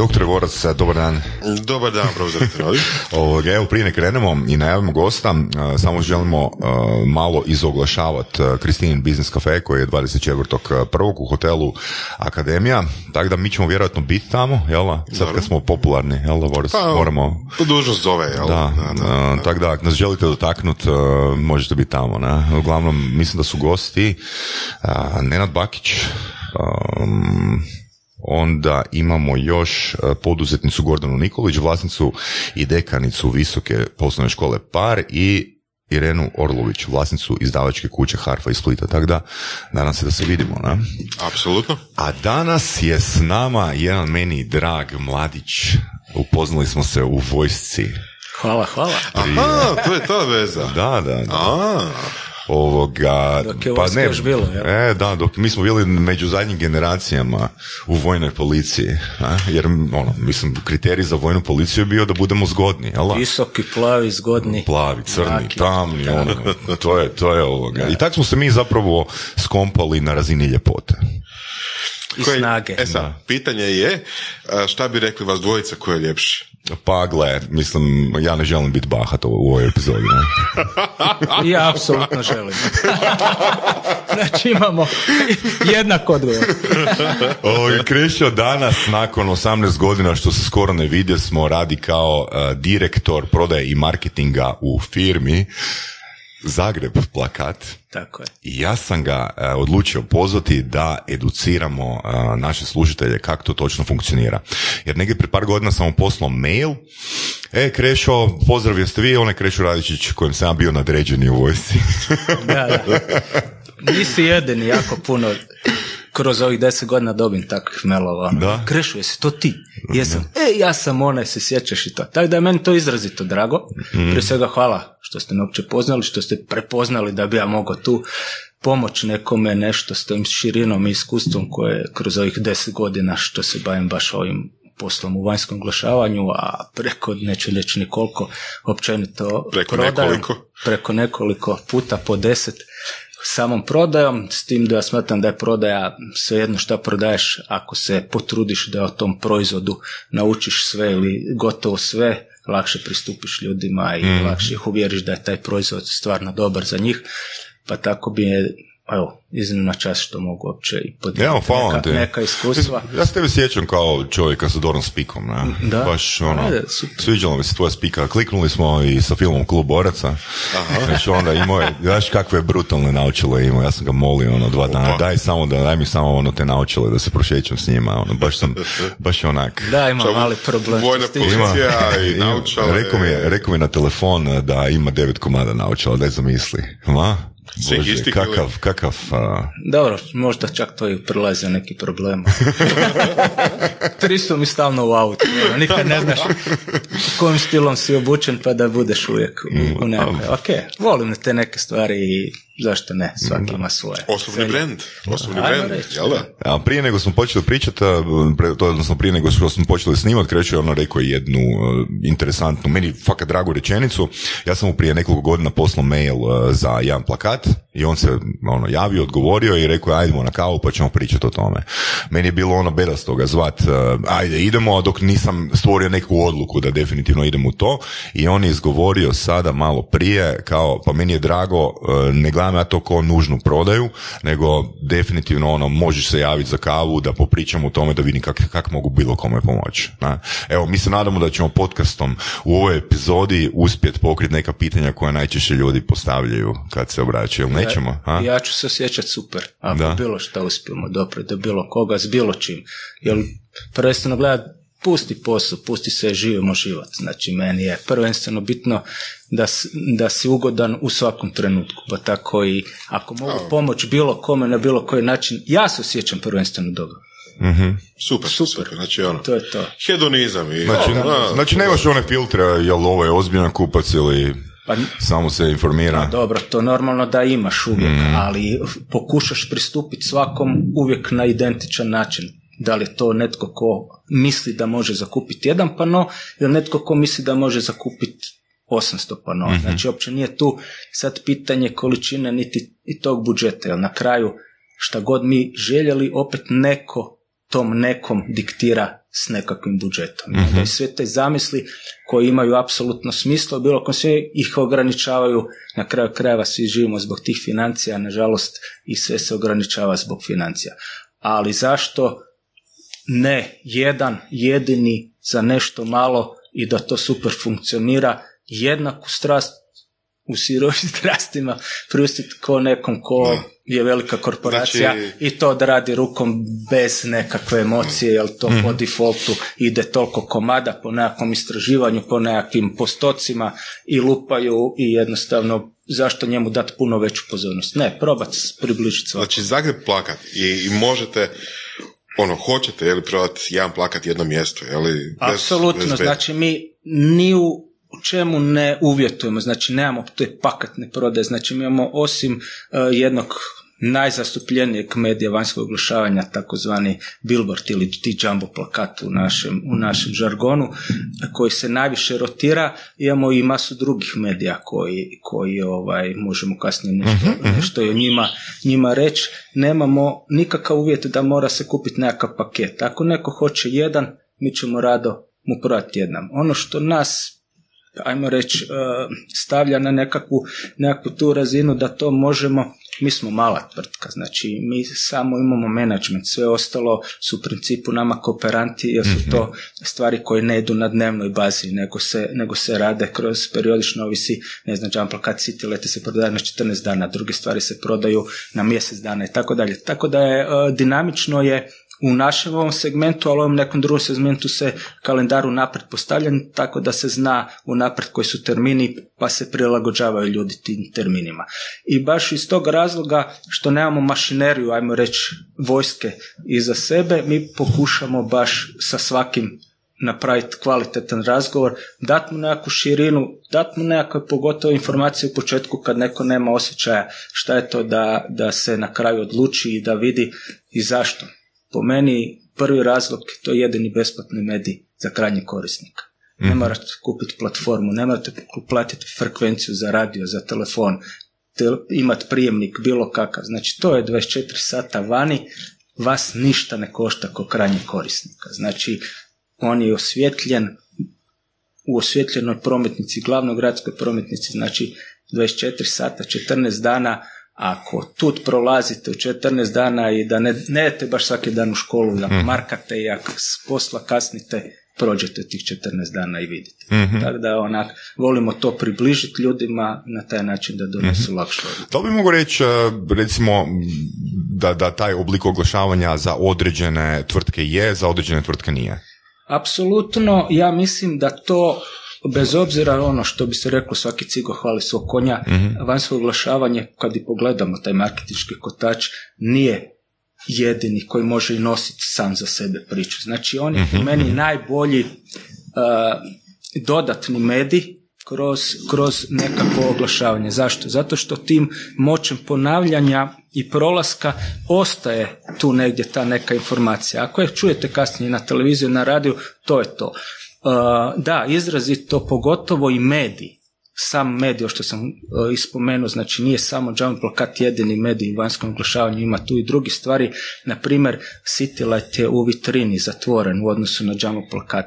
Doktore Vorac, dobar dan. Dobar dan, profesor Ovoga, evo prije ne krenemo i najavimo gosta, samo želimo malo izoglašavati Kristinin Business Cafe koji je 24.1. u hotelu Akademija, tako da mi ćemo vjerojatno biti tamo, jel Sad kad smo popularni, jel da Vorac? Pa, Moramo... To dužnost zove, jel? Da, da, tako da ako nas želite dotaknuti, možete biti tamo, ne? Uglavnom, mislim da su gosti Nenad Bakić, um, Onda imamo još e, poduzetnicu Gordanu Nikolić, vlasnicu i dekanicu Visoke poslovne škole PAR i Irenu Orlović, vlasnicu izdavačke kuće Harfa iz Splita. Tako da, nadam se da se vidimo. Ne? Apsolutno. A danas je s nama jedan meni drag mladić. Upoznali smo se u vojsci. Hvala, hvala. Aha, to je ta veza. Da, da. da. A. Ovoga, dok je pa ne, još bilo, E, da, dok mi smo bili među zadnjim generacijama u vojnoj policiji, a? jer ono, mislim, kriterij za vojnu policiju je bio da budemo zgodni, jel? Visoki, plavi, zgodni. Plavi, crni, tamni, ono, to je, to je ovoga. I tako smo se mi zapravo skompali na razini ljepote. I snage. E sad, pitanje je, šta bi rekli vas dvojica ko je ljepši? Pa gle, mislim, ja ne želim biti bahat u ovoj epizodi. Ne? ja apsolutno želim. znači imamo jednak odgovor. Krešio danas, nakon 18 godina što se skoro ne vide, smo radi kao uh, direktor prodaje i marketinga u firmi Zagreb plakat. Tako je. I ja sam ga e, odlučio pozvati da educiramo e, naše služitelje kako to točno funkcionira. Jer negdje prije par godina sam mu poslao mail, e Krešo, pozdrav jeste vi, onaj Krešo Radičić kojem sam ja bio nadređeni u vojsci. da, da. Nisi jedini jako puno kroz ovih deset godina dobim takvih mailova. Da. Krešu, jesi to ti? Jesam. E, ja sam onaj, se sjećaš i to. Tako da je meni to izrazito drago. Mm. Prije svega hvala što ste me uopće poznali, što ste prepoznali da bi ja mogao tu pomoć nekome nešto s tom širinom i iskustvom koje kroz ovih deset godina što se bavim baš ovim poslom u vanjskom oglašavanju, a preko, neću reći ni koliko, općenito preko nekoliko. preko nekoliko puta po deset samom prodajom, s tim da ja smatram da je prodaja svejedno šta prodaješ, ako se potrudiš da o tom proizvodu naučiš sve ili gotovo sve, lakše pristupiš ljudima i mm. lakše ih uvjeriš da je taj proizvod stvarno dobar za njih. Pa tako bi je evo, iznimna čast što mogu uopće i podijeliti neka, neka iskustva. Ja se tebe sjećam kao čovjeka sa dobrom spikom, ne? Da. Baš ono, Ajde, sviđalo mi se tvoja spika. Kliknuli smo i sa filmom Klub boraca. Znači onda imao je, znaš kakve brutalne naučile imao, ja sam ga molio ono dva dana, daj samo da, daj mi samo ono te naučile da se prošećam s njima, ono, baš sam, baš onak. Da, ima mali problem. Vojna policija i naučala. Rekao mi, je, rekao mi na telefon da ima devet komada naučala, daj zamisli. Ma? Bože, kakav, kakav... Dobro, možda čak to i prelaze neki problem. Tristo mi stalno u autu, nikad ne znaš kojim stilom si obučen pa da budeš uvijek u, u nekoj. Ok, volim te neke stvari i zašto ne, svaki ima svoje. Osnovni brand, osnovni brand, jel da? A prije nego smo počeli pričati, to odnosno prije nego što smo počeli snimati, kreću je ono rekao jednu uh, interesantnu, meni fakat dragu rečenicu. Ja sam mu prije nekoliko godina poslao mail uh, za jedan plakat i on se ono, javio, odgovorio i rekao ajdemo na kavu pa ćemo pričati o tome. Meni je bilo ono bedastoga zvat, uh, ajde idemo, dok nisam stvorio neku odluku da definitivno idem u to i on je izgovorio sada malo prije kao, pa meni je drago, ne gledam ja to kao nužnu prodaju, nego definitivno ono, možeš se javiti za kavu, da popričamo o tome, da vidim kako kak mogu bilo kome pomoći. Evo, mi se nadamo da ćemo podcastom u ovoj epizodi uspjeti pokriti neka pitanja koja najčešće ljudi postavljaju kad se obraćaju, ili nećemo? A? Ja ću se osjećati super, ako da. bilo što uspijemo dopreti do bilo koga, s bilo čim. Jer prvenstveno gledati pusti posao, pusti se, živimo život. Znači, meni je prvenstveno bitno da, da si ugodan u svakom trenutku. Pa tako i ako mogu pomoći bilo kome na bilo koji način, ja se osjećam prvenstveno dobro. Mm-hmm. Super, super, super. Znači, ono, to je to. Hedonizam. I, znači, znači nemaš one filtre, jel ovo je ozbiljan kupac ili pa, samo se informira. Pa dobro, to normalno da imaš uvijek, mm. ali pokušaš pristupiti svakom uvijek na identičan način da li je to netko ko misli da može zakupiti jedan pano ili netko ko misli da može zakupiti 800 panova. Znači, uopće nije tu sad pitanje količine niti i tog budžeta, jer na kraju šta god mi željeli, opet neko tom nekom diktira s nekakvim budžetom. I sve te zamisli koje imaju apsolutno smisla, bilo kom sve ih ograničavaju, na kraju krajeva svi živimo zbog tih financija, nažalost i sve se ograničava zbog financija. Ali zašto ne jedan jedini za nešto malo i da to super funkcionira, jednaku strast u sirovim strastima priustiti ko nekom ko je velika korporacija Znači- i to da radi rukom bez nekakve emocije, jer to po defaultu ide toliko komada po nekakvom istraživanju, po nekakvim postocima i lupaju i jednostavno zašto njemu dati puno veću pozornost. Ne, probat približiti svako. Znači, Zagreb plakat i, i možete, ono, hoćete, je li prodati jedan plakat jedno mjesto, je li? Apsolutno, bez- znači mi ni u u čemu ne uvjetujemo, znači nemamo te pakatne prodaje, znači mi imamo osim eh, jednog najzastupljenijeg medija vanjskog oglašavanja, takozvani billboard ili ti jumbo plakat u našem, u našem žargonu, koji se najviše rotira, imamo i masu drugih medija koji, koji ovaj, možemo kasnije nešto, nešto i o njima, njima reći. Nemamo nikakav uvjet da mora se kupiti nekakav paket. Ako neko hoće jedan, mi ćemo rado mu prodati jedan. Ono što nas ajmo reći, e, stavlja na nekakvu, nekakvu tu razinu da to možemo, mi smo mala tvrtka, znači mi samo imamo management, sve ostalo su u principu nama kooperanti jer su to stvari koje ne idu na dnevnoj bazi, nego se, nego se rade kroz periodično ovisi, ne znam, jump plakat City lete se prodaje na 14 dana, druge stvari se prodaju na mjesec dana i tako dalje. Tako da je e, dinamično je u našem ovom segmentu, ali u ovom nekom drugom segmentu se kalendar unaprijed postavljen tako da se zna unaprijed koji su termini pa se prilagođavaju ljudi tim terminima. I baš iz tog razloga što nemamo mašineriju, ajmo reći, vojske iza sebe, mi pokušamo baš sa svakim napraviti kvalitetan razgovor, dati mu nekakvu širinu, dati mu nekakve pogotovo informacije u početku kad neko nema osjećaja šta je to da, da se na kraju odluči i da vidi i zašto. Po meni prvi razlog to je jedini besplatni medij za krajnjeg korisnika. Ne morate kupiti platformu, ne morate platiti frekvenciju za radio, za telefon, te, imati prijemnik bilo kakav. Znači to je 24 sata vani, vas ništa ne košta kao krajnjeg korisnika. Znači on je osvjetljen u osvjetljenoj prometnici, glavnoj gradskoj prometnici, znači 24 sata, 14 dana, ako tut prolazite u 14 dana i da ne, ne idete baš svaki dan u školu, da markate i ako s posla kasnite, prođete tih 14 dana i vidite. Tako da onak, volimo to približiti ljudima na taj način da donesu lakše odluke. Da li bi mogu reći, eh, recimo, da, da taj oblik oglašavanja za određene tvrtke je, za određene tvrtke nije? Apsolutno, ja mislim da to bez obzira ono što bi se reklo svaki cigo hvali svog konja, vanjsko oglašavanje kad i pogledamo taj marketinški kotač nije jedini koji može i nositi sam za sebe priču. Znači on je po meni najbolji uh, dodatni medij kroz, kroz nekakvo oglašavanje. Zašto? Zato što tim moćem ponavljanja i prolaska ostaje tu negdje ta neka informacija. Ako je čujete kasnije na televiziju, na radiju, to je to. Uh, da, izrazito pogotovo i mediji sam medij, što sam uh, ispomenuo, znači nije samo jump plakat jedini medij u vanjskom oglašavanju, ima tu i drugi stvari. Na primjer, City Light je u vitrini zatvoren u odnosu na jump plakat.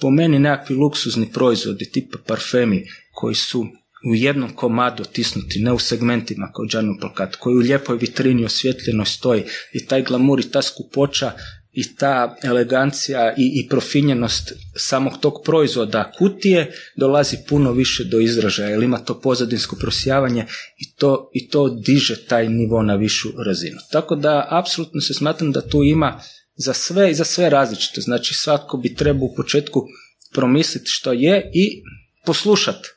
Po meni nekakvi luksuzni proizvodi tipa parfemi koji su u jednom komadu otisnuti, ne u segmentima kao jump plakat, koji u lijepoj vitrini osvjetljeno stoji i taj glamur i ta skupoća i ta elegancija i, i profinjenost samog tog proizvoda kutije dolazi puno više do izražaja jer ima to pozadinsko prosjavanje i to, i to diže taj nivo na višu razinu. Tako da apsolutno se smatram da tu ima za sve i za sve različito. Znači svatko bi trebao u početku promisliti što je i poslušati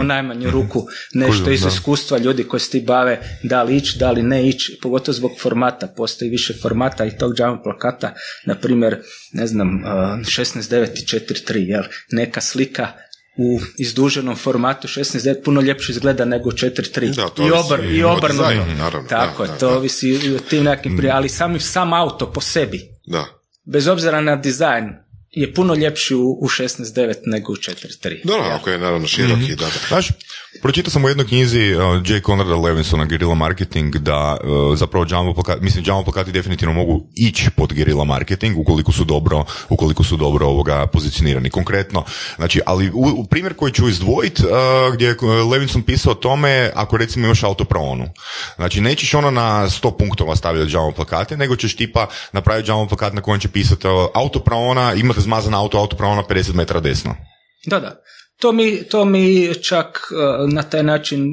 u najmanju ruku nešto iz da. iskustva ljudi koji se ti bave da li ići, da li ne ići, pogotovo zbog formata, postoji više formata i tog jump plakata, na primjer, ne znam, uh, 16.9 i 4.3, jel, neka slika u izduženom formatu 16.9 puno ljepše izgleda nego 4.3 Da, to i, obr, i obrnuto. Tako da, je, da, to ovisi i o tim nekim prije, ali sam, sam auto po sebi, Da. bez obzira na dizajn, je puno ljepši u, u 16.9 nego u 4.3. Da, da, ako je naravno široki, da, da. Znaš, pročitao sam u jednoj knjizi uh, J. Conrada Levinsona Guerrilla Marketing da uh, zapravo jumbo plakati, mislim jumbo plakati definitivno mogu ići pod guerrilla marketing ukoliko su dobro, ukoliko su dobro ovoga pozicionirani. Konkretno, znači, ali u, u primjer koji ću izdvojiti uh, gdje je Levinson pisao o tome ako recimo imaš auto pro onu. Znači, nećeš ono na 100 punktova stavljati jumbo plakate, nego ćeš tipa napraviti jumbo plakat na kojem će pisati uh, auto pro ona, imate zmazan auto, auto pro ona 50 metara desno. Da, da. To mi, to mi čak uh, na taj način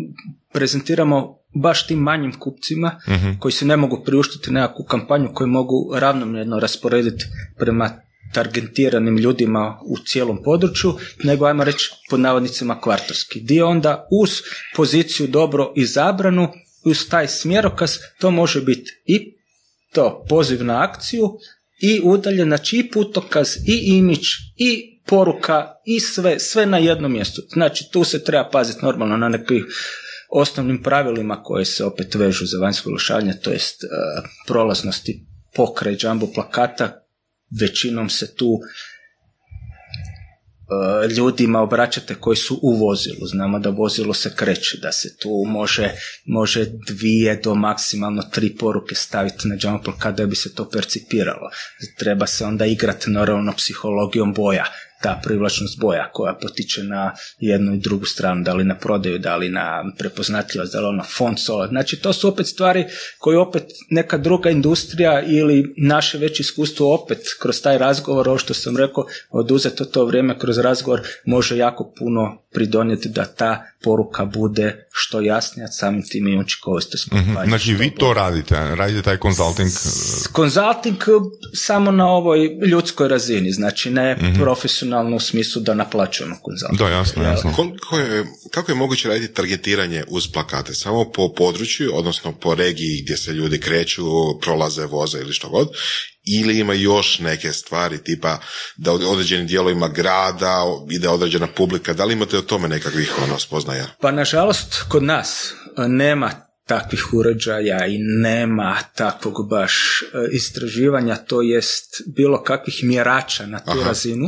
prezentiramo baš tim manjim kupcima koji se ne mogu priuštiti nekakvu kampanju koju mogu ravnomjerno rasporediti prema targetiranim ljudima u cijelom području, nego ajmo reći pod navodnicima kvartovski. Dio onda uz poziciju dobro izabranu, uz taj smjerokaz, to može biti i to poziv na akciju i udaljen, znači i putokaz, i imidž, i poruka, i sve, sve na jednom mjestu. Znači tu se treba paziti normalno na nekih osnovnim pravilima koje se opet vežu za vanjsko oglašavanje, to jest e, prolaznosti pokraj jumbo plakata, većinom se tu ljudima obraćate koji su u vozilu. Znamo da vozilo se kreće, da se tu može, može dvije do maksimalno tri poruke staviti na jumbo plakat da bi se to percipiralo. Treba se onda igrati naravno psihologijom boja ta privlačnost boja koja potiče na jednu i drugu stranu, da li na prodaju, da li na prepoznatljivost, da li na font sola. Znači to su opet stvari koje opet neka druga industrija ili naše već iskustvo opet kroz taj razgovor, ovo što sam rekao, oduzeto to vrijeme kroz razgovor može jako puno pridonijeti da ta poruka bude što jasnija, samim tim i učinkovitost. Mhm, Znači vi to radite, radite taj consulting? Konzulting samo na ovoj ljudskoj razini, znači ne profesionalno u smislu da naplaćujemo konzulting. Da, jasno, jasno. Koliko je, kako je moguće raditi targetiranje uz plakate? Samo po području, odnosno po regiji gdje se ljudi kreću, prolaze, voze ili što god? Ili ima još neke stvari tipa da u određenim dijelovima grada ide određena publika? Da li imate o tome nekakvih ono, spoznaja? Pa nažalost kod nas e, nema takvih uređaja i nema takvog baš e, istraživanja, to jest bilo kakvih mjerača na tu Aha. razinu.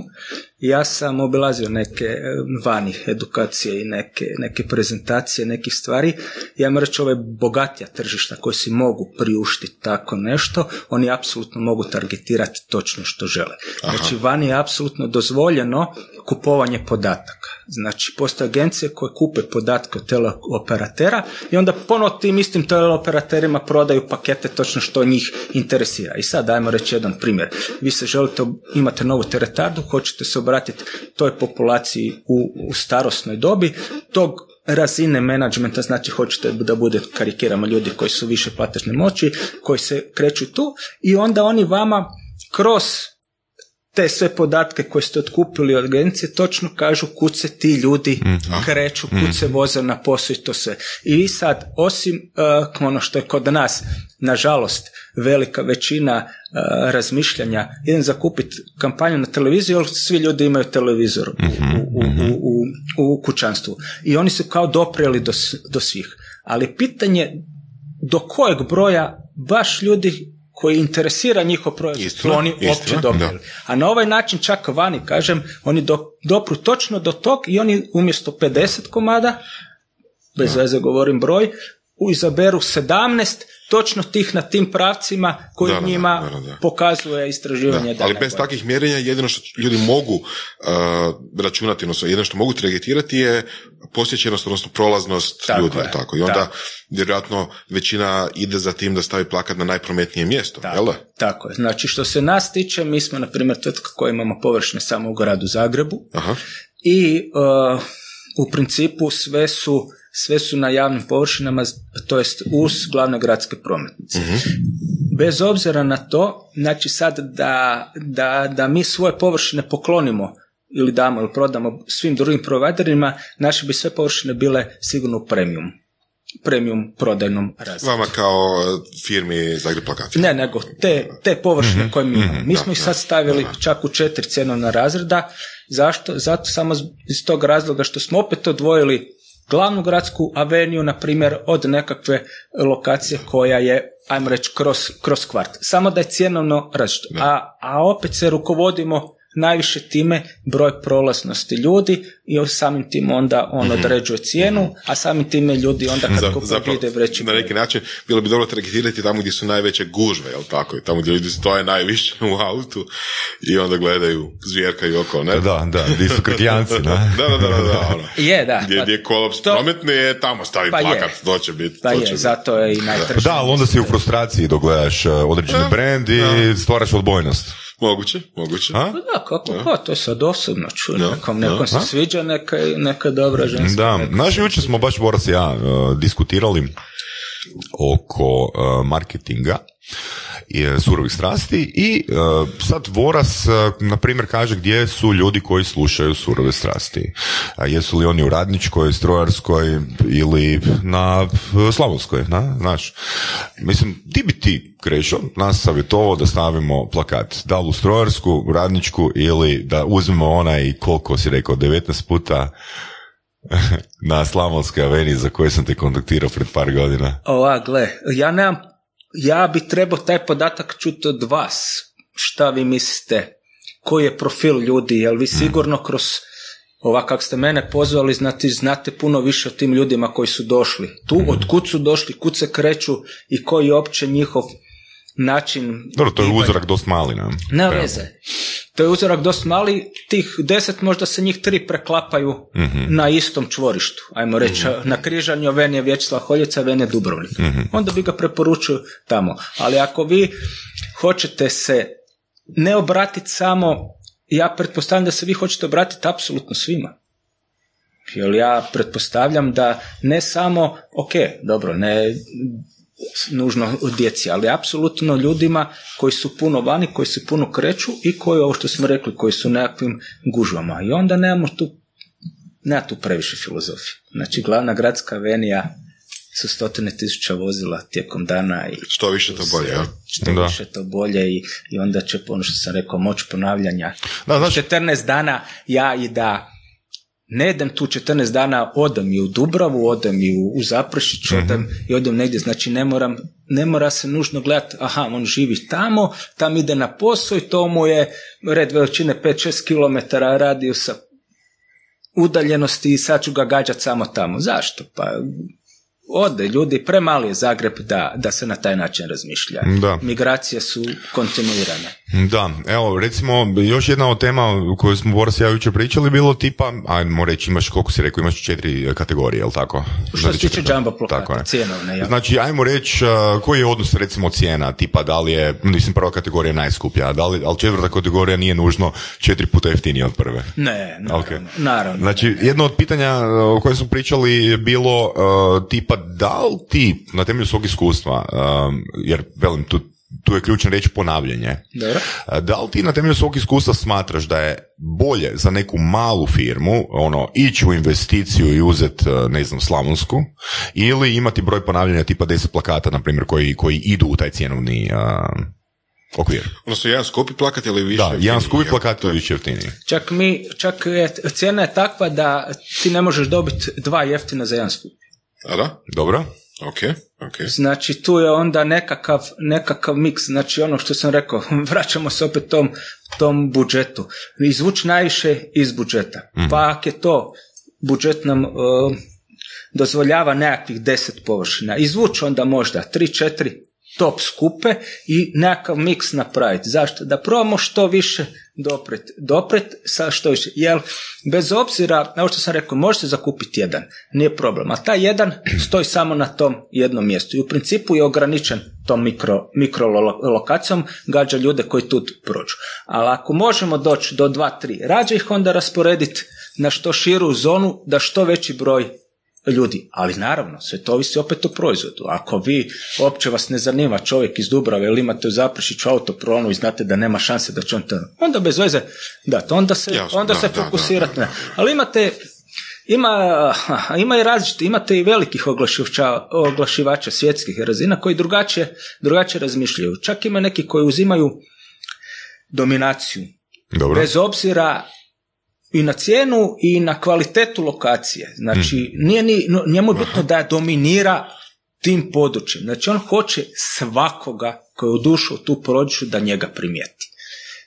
Ja sam obilazio neke e, vani edukacije i neke, neke prezentacije nekih stvari. Ja moram reći ove bogatija tržišta koji si mogu priuštiti tako nešto, oni apsolutno mogu targetirati točno što žele. Znači vani je apsolutno dozvoljeno kupovanje podataka. Znači postoje agencije koje kupe podatke od teleoperatera i onda ponovo tim istim teleoperaterima prodaju pakete točno što njih interesira. I sad dajmo reći jedan primjer. Vi se želite, imate novu teretardu, hoćete se obratiti toj populaciji u, u starosnoj dobi, tog razine menadžmenta, znači hoćete da bude, karikiramo ljudi koji su više platežne moći, koji se kreću tu i onda oni vama kroz te sve podatke koje ste otkupili od agencije točno kažu kud se ti ljudi kreću, kud se voze na posao i to sve. I vi sad, osim uh, ono što je kod nas, nažalost, velika većina uh, razmišljanja, idem zakupiti kampanju na televiziju, jer svi ljudi imaju televizor u, u, u, u, u kućanstvu. I oni su kao dopreli do, do svih. Ali pitanje do kojeg broja baš ljudi koji interesira njihov proizvod, Istina, oni uopće dobili. A na ovaj način čak vani, kažem, oni do, dopru točno do tog i oni umjesto 50 komada, bez veze govorim broj, u izaberu 17 točno tih na tim pravcima koji Da, njima da, da, da. pokazuje istraživanje. Da, ali bez najbolje. takvih mjerenja jedino što ljudi mogu uh, računati, odnosno jedino što mogu targetirati je posjećenost, odnosno prolaznost Tako ljudi. je, Tako. I onda da. vjerojatno većina ide za tim da stavi plakat na najprometnije mjesto. Jel Tako, da? tako je. Znači što se nas tiče, mi smo na primjer tvrtka koja imamo površine samo u gradu Zagrebu Aha. i uh, u principu sve su sve su na javnim površinama, to jest uz glavne gradske prometnice. Bez obzira na to, znači sad da, da, da mi svoje površine poklonimo ili damo ili prodamo svim drugim providerima, naše bi sve površine bile sigurno u premium, premium prodajnom razredu. Vama kao firmi Zagreb plakati. Ne, nego te, te površine koje mi imamo. Mi da, smo ih da, sad stavili da. čak u četiri cjenovna razreda. Zašto? Zato samo iz tog razloga što smo opet odvojili glavnu gradsku aveniju, na primjer, od nekakve lokacije koja je, ajmo reći, kroz, kroz kvart. Samo da je cjenovno različito. A, a opet se rukovodimo najviše time broj prolaznosti ljudi i samim tim onda on određuje cijenu, a samim time ljudi onda kad kupuju zapravo, vide vreći na neki način bilo bi dobro targetirati tamo gdje su najveće gužve, jel tako? I tamo gdje ljudi stoje najviše u autu i onda gledaju, zvjerkaju oko, ne? Da, da, di su krkljanci, da. Da, da, da, da, da, ono. Je, da. Gdje, pa- gdje je kolaps to- prometni, je tamo stavi Pa je. plakat, to će biti. Pa to je, će zato je i najtraženije. Da, ali onda si u frustraciji dok gledaš uh, određeni Da, brand i stvaraš odbojnost. Moguće, moguće. A? Pa Da, kako ko, to je sad osobno čuj, Da, nekom, nekom se sviđa, neka, neka dobra ženska. Da, neka- znaš, jučer smo baš Boras i ja uh, diskutirali oko uh, marketinga i surovih strasti i uh, sad Voras, uh, na primjer, kaže gdje su ljudi koji slušaju surove strasti. A jesu li oni u radničkoj, strojarskoj ili na slavonskoj, na, znaš. Mislim, ti bi ti, Krešo, nas savjetovao da stavimo plakat, da li u strojarsku, u radničku ili da uzmemo onaj, koliko si rekao, 19 puta na Slavonskoj aveni za koje sam te kontaktirao pred par godina. Ova, gle, ja nemam, ja bi trebao taj podatak čuti od vas. Šta vi mislite? Koji je profil ljudi? Jel vi sigurno kroz ova kak ste mene pozvali, znate, znate puno više o tim ljudima koji su došli. Tu, od kud su došli, kud se kreću i koji je opće njihov način Dobro, to je uzorak dosta mali, ne? Ne veze. To je uzorak dosta mali, tih deset možda se njih tri preklapaju na istom čvorištu. Ajmo reći, na križanju ven je Vječslav Holjica, ven je Dubrovnik. Onda bi ga preporučio tamo. Ali ako vi hoćete se ne obratiti samo, ja pretpostavljam da se vi hoćete obratiti apsolutno svima. Jer ja pretpostavljam da ne samo, ok, dobro, ne nužno u djeci, ali apsolutno ljudima koji su puno vani, koji se puno kreću i koji, ovo što smo rekli, koji su nekakvim gužvama. I onda nemamo tu, nema tu previše filozofije. Znači, glavna gradska avenija su stotine tisuća vozila tijekom dana i Što više to bolje, ja? što Da. više to bolje i, i onda će, ono što sam rekao, moć ponavljanja. Da, znaš, 14 dana ja i da ne idem tu 14 dana, odem i u Dubravu, odem i u, u Zaprešić, odem i odem negdje, znači ne moram, ne mora se nužno gledati, aha, on živi tamo, tam ide na posao i to mu je red veličine 5-6 km radijusa udaljenosti i sad ću ga gađati samo tamo. Zašto? Pa ode ljudi, premali je Zagreb da, da se na taj način razmišlja. Da. Migracije su kontinuirane. Da, evo, recimo, još jedna od tema u kojoj smo Boras i ja jučer pričali bilo tipa, ajmo reći, imaš, koliko si rekao, imaš četiri kategorije, jel tako? Što se Znači, tiče četiri- jumbo Tako plakata, je. cijenovne, ja. Znači, ajmo reći, uh, koji je odnos recimo cijena, tipa da li je, mislim, prva kategorija najskuplja, da li, ali četvrta kategorija nije nužno četiri puta jeftinija od prve. Ne, naravno. Ok. naravno. Znači, jedno od pitanja uh, o kojem smo pričali je bilo uh, tipa da li ti na temelju svog iskustva, um, jer velim, tu, tu je ključna riječ ponavljanje, Dobro. uh, da li ti na temelju svog iskustva smatraš da je bolje za neku malu firmu, ono, ići u investiciju i uzeti, uh, ne znam, slavonsku, ili imati broj ponavljanja tipa 10 plakata, na primjer, koji, koji idu u taj cjenovni uh, okvir. Odnosno, jedan skupi plakat ili više? Da, jedan jeftiniji, skupi plakat je više jeftiniji. Čak mi, čak je, cijena je takva da ti ne možeš dobiti dva jeftina za jedan skup. A da? Dobro? Ok, ok. Znači tu je onda nekakav, nekakav miks, znači ono što sam rekao, vraćamo se opet tom, tom budžetu. Izvući najviše iz budžeta. Pa ako je to, budžet nam e, dozvoljava nekakvih deset površina, izvući onda možda tri, četiri top skupe i nekakav miks napraviti. Zašto? Da probamo što više dopret, dopret sa što više. Jer bez obzira, na ovo što sam rekao, možete zakupiti jedan, nije problem. A taj jedan stoji samo na tom jednom mjestu i u principu je ograničen tom mikro, mikrolokacijom, gađa ljude koji tu prođu. Ali ako možemo doći do dva, tri, rađe ih onda rasporediti na što širu zonu, da što veći broj ljudi. Ali naravno, sve to ovisi opet o proizvodu. Ako vi, uopće vas ne zanima čovjek iz Dubrave ili imate u Zaprešiću autopronu i znate da nema šanse da će on to... Onda bez veze, da, to onda se, Jasno, onda da, se fokusirate. da, da, na- Ali imate, ima, ima i različite, imate i velikih oglašivača, oglašivača svjetskih razina koji drugačije, drugačije razmišljaju. Čak ima neki koji uzimaju dominaciju. Dobro. Bez obzira i na cijenu i na kvalitetu lokacije. Znači, nije ni, no, njemu je bitno da dominira tim područjem. Znači, on hoće svakoga koji je u tu području da njega primijeti.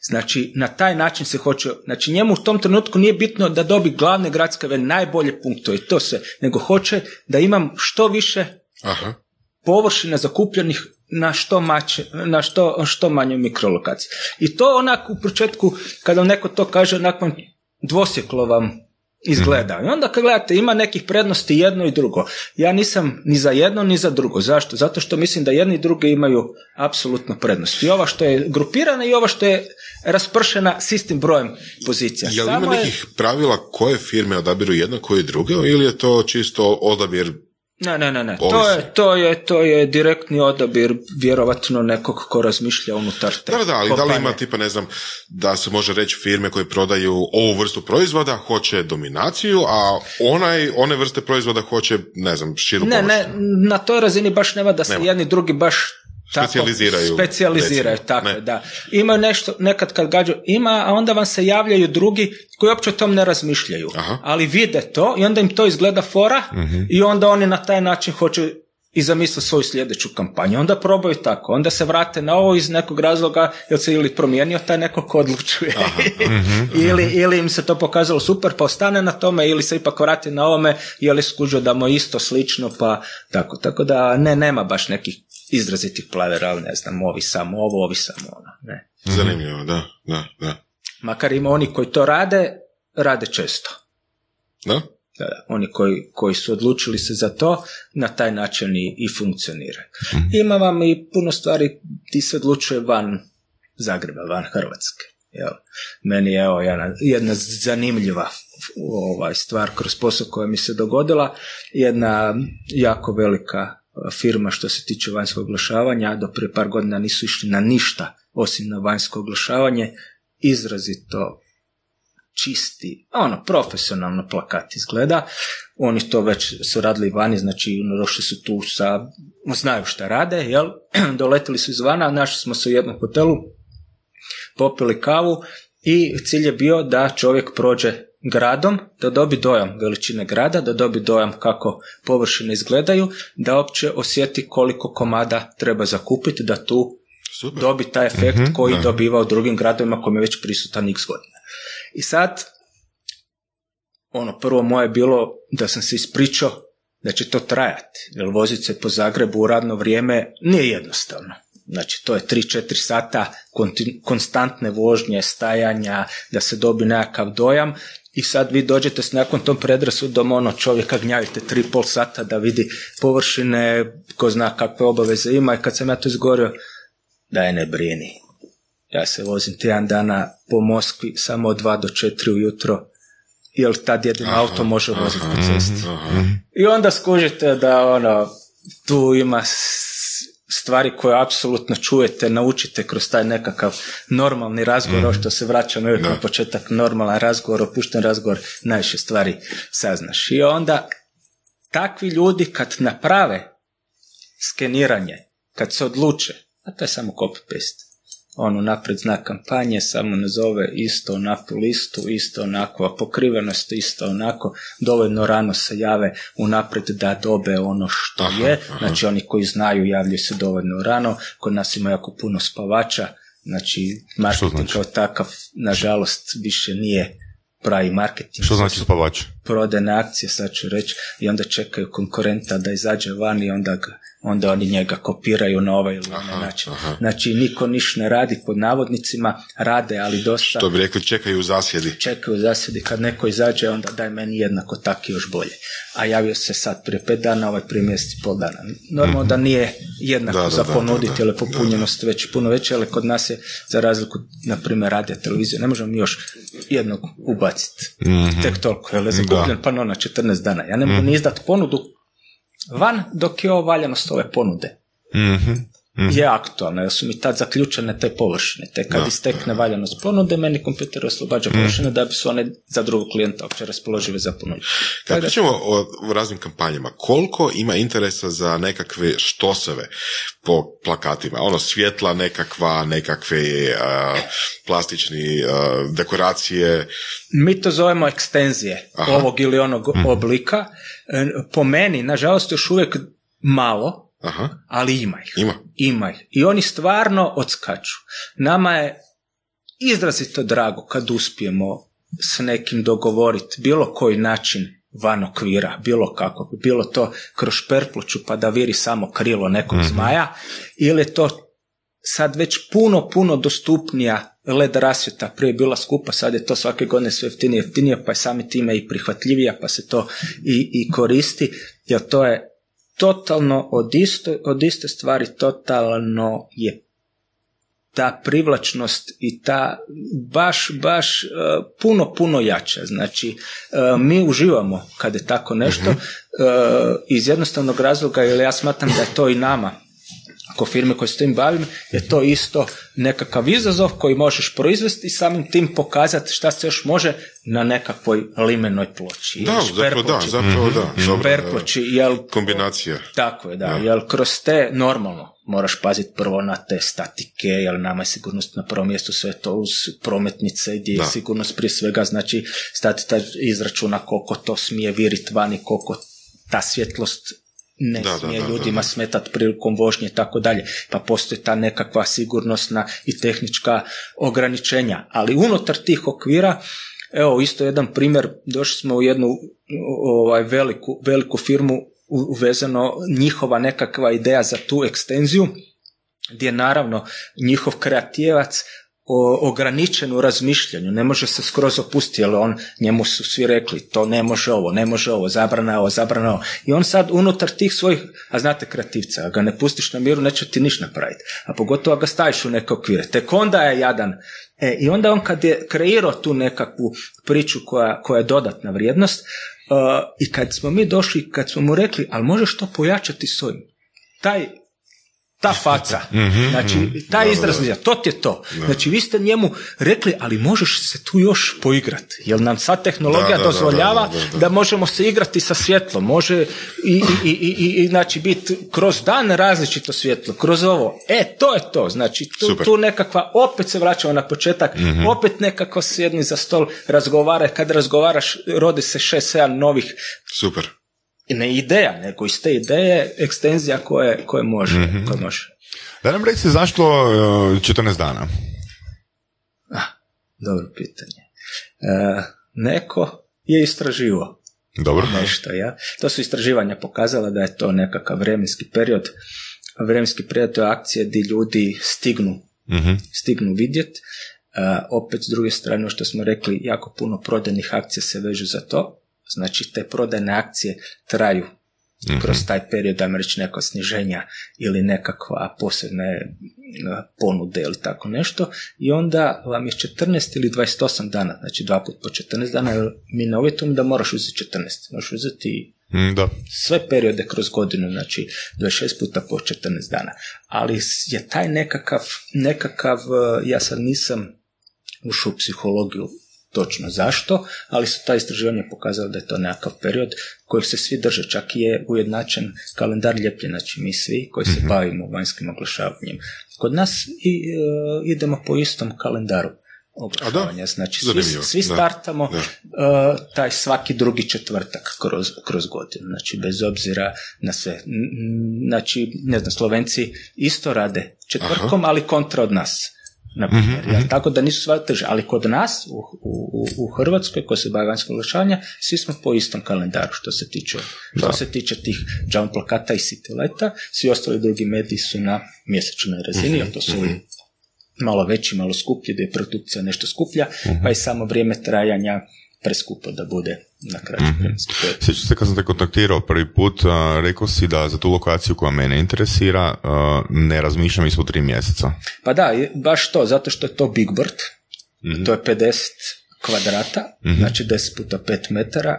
Znači, na taj način se hoće, znači njemu u tom trenutku nije bitno da dobi glavne gradske ove najbolje punktove i to sve, nego hoće da imam što više Aha. površina zakupljenih na što, mače, na što, što manje mikrolokaciji. I to onako u početku, kada vam neko to kaže, nakon dvosjeklo vam izgleda. I onda kad gledate, ima nekih prednosti jedno i drugo. Ja nisam ni za jedno ni za drugo. Zašto? Zato što mislim da jedni i drugi imaju apsolutno prednost. I ova što je grupirana i ova što je raspršena s istim brojem pozicija. Jel Samo ima je- nekih pravila koje firme odabiru jedno, koje druge, ili je to čisto odabir Ne, ne, ne, ne. To je, to, je, to je direktni odabir vjerovatno nekog ko razmišlja unutar te Da, da, ali da li ima tipa, ne znam, da se može reći firme koje prodaju ovu vrstu proizvoda hoće dominaciju, a onaj, one vrste proizvoda hoće, ne znam, širu Ne, ne, na toj razini baš nema da se Nema. jedni drugi baš Specijaliziraju, specijaliziraju, tako Ne. da. Imaju nešto, nekad kad gađu, ima, a onda vam se javljaju drugi koji uopće o tom ne razmišljaju, Aha. ali vide to i onda im to izgleda fora i onda oni na taj način hoće i zamisle svoju sljedeću kampanju. Onda probaju tako, onda se vrate na ovo iz nekog razloga jer se ili promijenio taj neko ko odlučuje ili, ili im se to pokazalo super pa ostane na tome ili se ipak vrati na ovome jer je skužio da mu isto slično pa tako. Tako da ne, nema baš nekih izrazitih plavera, ali ne znam, ovi samo ovo, ovi samo ono. Ne. Zanimljivo, da, da, da. Makar ima oni koji to rade, rade često. Da? Da, da, oni koji, koji su odlučili se za to, na taj način i, i funkcioniraju. Ima vam i puno stvari ti se odlučuje van Zagreba, van Hrvatske. Jel? Meni je evo jedna, jedna zanimljiva ovaj, stvar kroz posao koja mi se dogodila. Jedna jako velika firma što se tiče vanjskog oglašavanja, do prije par godina nisu išli na ništa osim na vanjsko oglašavanje, izrazito čisti, ono, profesionalno plakat izgleda. Oni to već su radili vani, znači ono, došli su tu sa, znaju šta rade, jel? Doletili su izvana, našli smo se u jednom hotelu, popili kavu i cilj je bio da čovjek prođe gradom, da dobi dojam veličine grada, da dobi dojam kako površine izgledaju, da opće osjeti koliko komada treba zakupiti, da tu Super. dobi taj efekt koji da. dobiva u drugim gradovima kojim je već prisutan x godina. I sad, ono prvo moje je bilo da sam se ispričao da će to trajati, jer voziti se po Zagrebu u radno vrijeme nije jednostavno. Znači, to je 3-4 sata konti- konstantne vožnje, stajanja, da se dobi nekakav dojam i sad vi dođete s nakon tom predrasudom, ono čovjeka gnjavite 3,5 sata da vidi površine, ko zna kakve obaveze ima i kad sam ja to izgovorio, daj ne brini. Ja se vozim tjedan dana po Moskvi samo od 2 do 4 ujutro, jer tad jedino auto može voziti po cesti. I onda skužite da ono, tu ima stvari koje apsolutno čujete, naučite kroz taj nekakav normalni razgovor, ovo što se vraćamo uvijek na početak, normalan razgovor, opušten razgovor, najviše stvari saznaš. I onda takvi ljudi kad naprave skeniranje, kad se odluče, a to je samo copy-paste, on unaprijed zna kampanje, samo nazove isto onakvu listu, isto onako pokrivenost, isto onako, dovoljno rano se jave unaprijed da dobe ono što Aha, je, aha. znači oni koji znaju javljaju se dovoljno rano, kod nas ima jako puno spavača, znači marketing znači? kao takav, nažalost, više nije pravi marketing. Što znači spavač? prodajne akcije, sad ću reći, i onda čekaju konkurenta da izađe van i onda, ga, onda oni njega kopiraju na ovaj ili onaj način. aha. Znači, niko niš ne radi pod navodnicima, rade, ali dosta Što bi rekli, čekaju u zasjedi. čekaju zasjedi kad neko izađe, onda daj meni jednako tak i još bolje. A javio se sad prije pet dana, ovaj prije mjesec i pol dana. Normalno da nije jednako Da, da, za ponuditi, je popunjenost već puno veća, ali kod nas je za razliku, na primjer, radija televizije, ne možemo mi još jednog ubaciti. Tek toliko, je zakupljen pano na 14 dana. Ja ne mogu ni izdat ponudu van dok je ovo valjanost ove ponude Mhm. je aktualna, jer su mi tad zaključene te površine. Te kad istekne valjanost ponude, meni kompjuter oslobađa površine da bi su one za drugog klijenta uopće raspoložive za ponudu. Kad pričamo o, o raznim kampanjama, koliko ima interesa za nekakve štoseve po plakatima? Ono, svjetla nekakva, nekakve a, plastični a, dekoracije. Mi to zovemo ekstenzije Aha. ovog ili onog oblika. E, Po meni, nažalost, još uvijek malo, Aha, ali ima ih. ima. Ima ih. I oni stvarno odskaču. Nama je izrazito drago kad uspijemo s nekim dogovoriti bilo koji način van okvira, bilo kako, bilo to kroz šperpluću pa da viri samo krilo nekog Mhm. zmaja, ili je to sad već puno, puno dostupnija led rasvjeta, prije je bila skupa, sad je to svake godine sve jeftinije, jeftinije, pa je sami time i prihvatljivija, pa se to i, i koristi, jer to je totalno od, isto, od iste stvari, totalno je ta privlačnost i ta baš, baš e, puno, puno jača. Znači, e, mi uživamo kad je tako nešto e, iz jednostavnog razloga, jer ja smatram da je to i nama ko firme koje se tim bavim, je to isto nekakav izazov koji možeš proizvesti i samim tim pokazati šta se još može na nekakvoj limenoj ploči. Da, zapravo da, zapravo da. Dobro, Šperploči, jel Kombinacija. tako je, da. Da. Jel kroz te normalno moraš paziti prvo na te statike, jer nama je sigurnost na prvom mjestu sve to uz prometnice gdje je sigurnost prije svega, znači statica izračuna koliko to smije virit vani, koliko ta svjetlost ne Da, smije da, da, ljudima da. smetati prilikom vožnje i tako dalje. Pa postoji ta nekakva sigurnosna i tehnička ograničenja. Ali unutar tih okvira, evo isto jedan primjer, došli smo u jednu ovaj, veliku, veliku firmu uvezano njihova nekakva ideja za tu ekstenziju, gdje naravno njihov kreativac o, ograničen u razmišljanju, ne može se skroz opustiti, jer on, njemu su svi rekli, to ne može ovo, ne može ovo, zabrana ovo, zabrana ovo. I on sad unutar tih svojih, a znate kreativca, ga ne pustiš na miru, neće ti ništa napraviti. A pogotovo ga staviš u neke okvire. Tek onda je jadan. E, I onda on kad je kreirao tu nekakvu priču koja, koja je dodatna vrijednost, uh, i kad smo mi došli, kad smo mu rekli, ali možeš to pojačati s. Taj ta faca, znači taj Da, izraz, da. to ti je to. Znači vi ste njemu rekli, ali možeš se tu još poigrati, jer nam sad tehnologija Da, da, da, dozvoljava da, da, da. da možemo se igrati sa svjetlom, može i, i, i, i, i znači biti kroz dan različito svjetlo, kroz ovo. E, to je to, znači tu, tu nekakva, opet se vraćamo na početak, opet nekako sjedni za stol, razgovara, kad razgovaraš, rodi se šest, sedam novih Super. Ne ideja, nego iz te ideje ekstenzija koje, koje može. Koje može. Da nam reci zašto e, 14 dana? Ah, dobro pitanje. E, neko je istraživo Dobro. nešto, ja. To su istraživanja pokazala da je to nekakav vremenski period. Vremenski period to je akcija gdje ljudi stignu, Mhm. stignu vidjet. E, opet, s druge strane, ono što smo rekli, jako puno prodajnih akcija se vežu za to. Znači, te prodajne akcije traju kroz taj period, ajmo reći, neko sniženja ili nekakva posebne e, ponude ili tako nešto i onda vam je 14 ili 28 dana, znači dva put po 14 dana, mi ne uvjetujemo da moraš uzeti 14, možeš uzeti Mm, Da. sve periode kroz godinu, znači 26 puta po 14 dana. Ali je taj nekakav, nekakav, e, ja sad nisam ušao u psihologiju točno zašto, ali su ta istraživanja pokazala da je to nekakav period kojeg se svi drže, čak je ujednačen kalendar ljepljen, znači mi svi koji se bavimo vanjskim oglašavanjem. Kod nas i, e, idemo po istom kalendaru oglašavanja, znači svi, svi startamo Da. uh, taj svaki drugi četvrtak kroz, kroz godinu, znači bez obzira na sve. Znači, ne znam, Slovenci isto rade četvrtkom, ali kontra od nas. Na primjer, jel? Tako da nisu sva teže, ali kod nas u, u, u Hrvatskoj koji se bavi vanjskog oglašavanja, svi smo po istom kalendaru što se tiče, što se tiče tih jump plakata i city leta, svi ostali drugi mediji su na mjesečnoj razini, a to su malo veći, malo skuplji, da je produkcija nešto skuplja, pa je samo vrijeme trajanja preskupo da bude na vremenski period. Sjećam se kad sam te kontaktirao prvi put, a, rekao si da za tu lokaciju koja mene interesira a, ne razmišljam ispod tri mjeseca. Pa da, baš to, zato što je to Big Bird, to je 50 kvadrata, znači 10 puta 5 metara,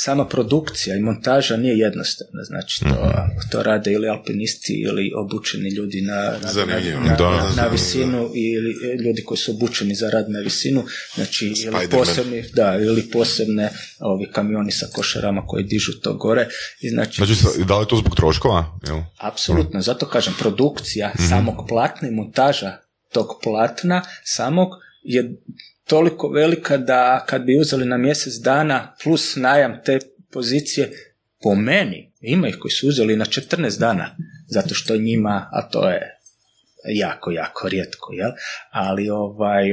sama produkcija i montaža nije jednostavna, znači to, to rade ili alpinisti ili obučeni ljudi na, na, na, Da, na, na da, visinu ili ljudi koji su obučeni za rad na visinu, znači ili posebni, da, ili posebne ovi kamioni sa košarama koji dižu to gore i znači, Znači, da li to zbog troškova? Jel? Apsolutno, zato kažem, produkcija samog platna i montaža tog platna samog je toliko velika da kad bi uzeli na mjesec dana plus najam te pozicije, po meni, ima ih koji su uzeli na 14 dana, zato što njima, a to je jako, jako rijetko, jel? ali ovaj,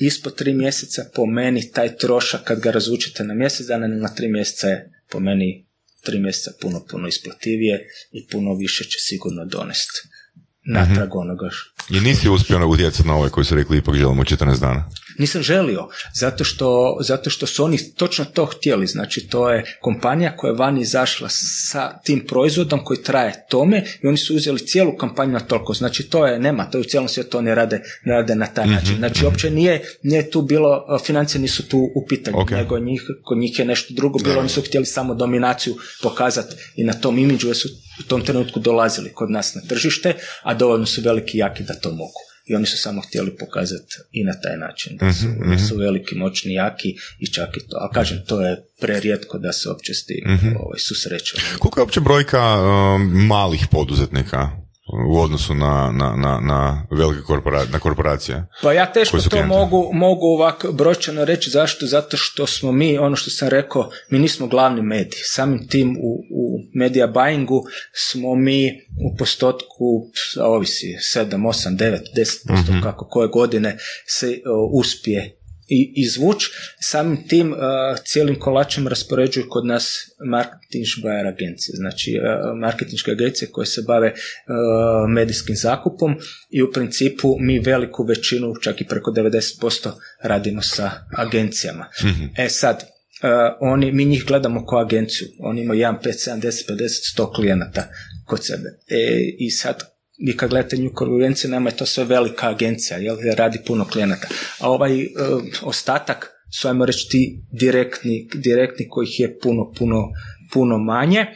ispod tri mjeseca, po meni taj trošak kad ga razvučete na mjesec dana na tri mjeseca je po meni tri mjeseca puno, puno isplativije i puno više će sigurno donesti natrag mm onoga. I nisi uspio utjecati na ove koji su rekli ipak želimo 14 dana? Nisam želio, zato što, zato što su oni točno to htjeli. Znači, to je kompanija koja je vani izašla sa tim proizvodom koji traje tome i oni su uzeli cijelu kampanju na toliko. Znači, to je, nema, to je u cijelom svijetu oni rade, rade na taj način. Mhm, znači, mhm. uopće nije, nije tu bilo, financije nisu tu u pitanju, nego njih, kod njih je nešto drugo bilo, oni su htjeli samo dominaciju pokazati i na tom imidžu jer su u tom trenutku dolazili kod nas na tržište, a dovoljno su veliki jaki da to mogu i oni su samo htjeli pokazati i na taj način da su, mm su veliki, moćni, jaki i čak i to. A kažem, to je prerijetko da se uopće s tim mm ovaj, Koliko je uopće brojka um, malih poduzetnika u odnosu na, na, na, na velike korporacije, na korporacije? Pa ja teško to mogu, mogu ovako brojčano reći. Zašto? Zato što smo mi, ono što sam rekao, mi nismo glavni medij. Samim tim u, u media buyingu smo mi u postotku, ovisi, 7, 8, 9, 10%, mm-hmm. kako koje godine se uspije i izvuć. Samim tim uh, cijelim kolačem raspoređuju kod nas marketing buyer agencije, znači uh, marketinške agencije koje se bave uh, medijskim zakupom i u principu mi veliku većinu, čak i preko 90% radimo sa agencijama. mm E sad, uh, oni, mi njih gledamo kao agenciju, oni imaju 1, 5, 7, 10, 50, 100 klijenata kod sebe. E, I sad vi kad gledate nju konkurenciju, nema je to sve velika agencija, jel, radi puno klijenata. A ovaj e, ostatak su, ajmo reći, ti direktni, direktni kojih je puno, puno, puno manje, e,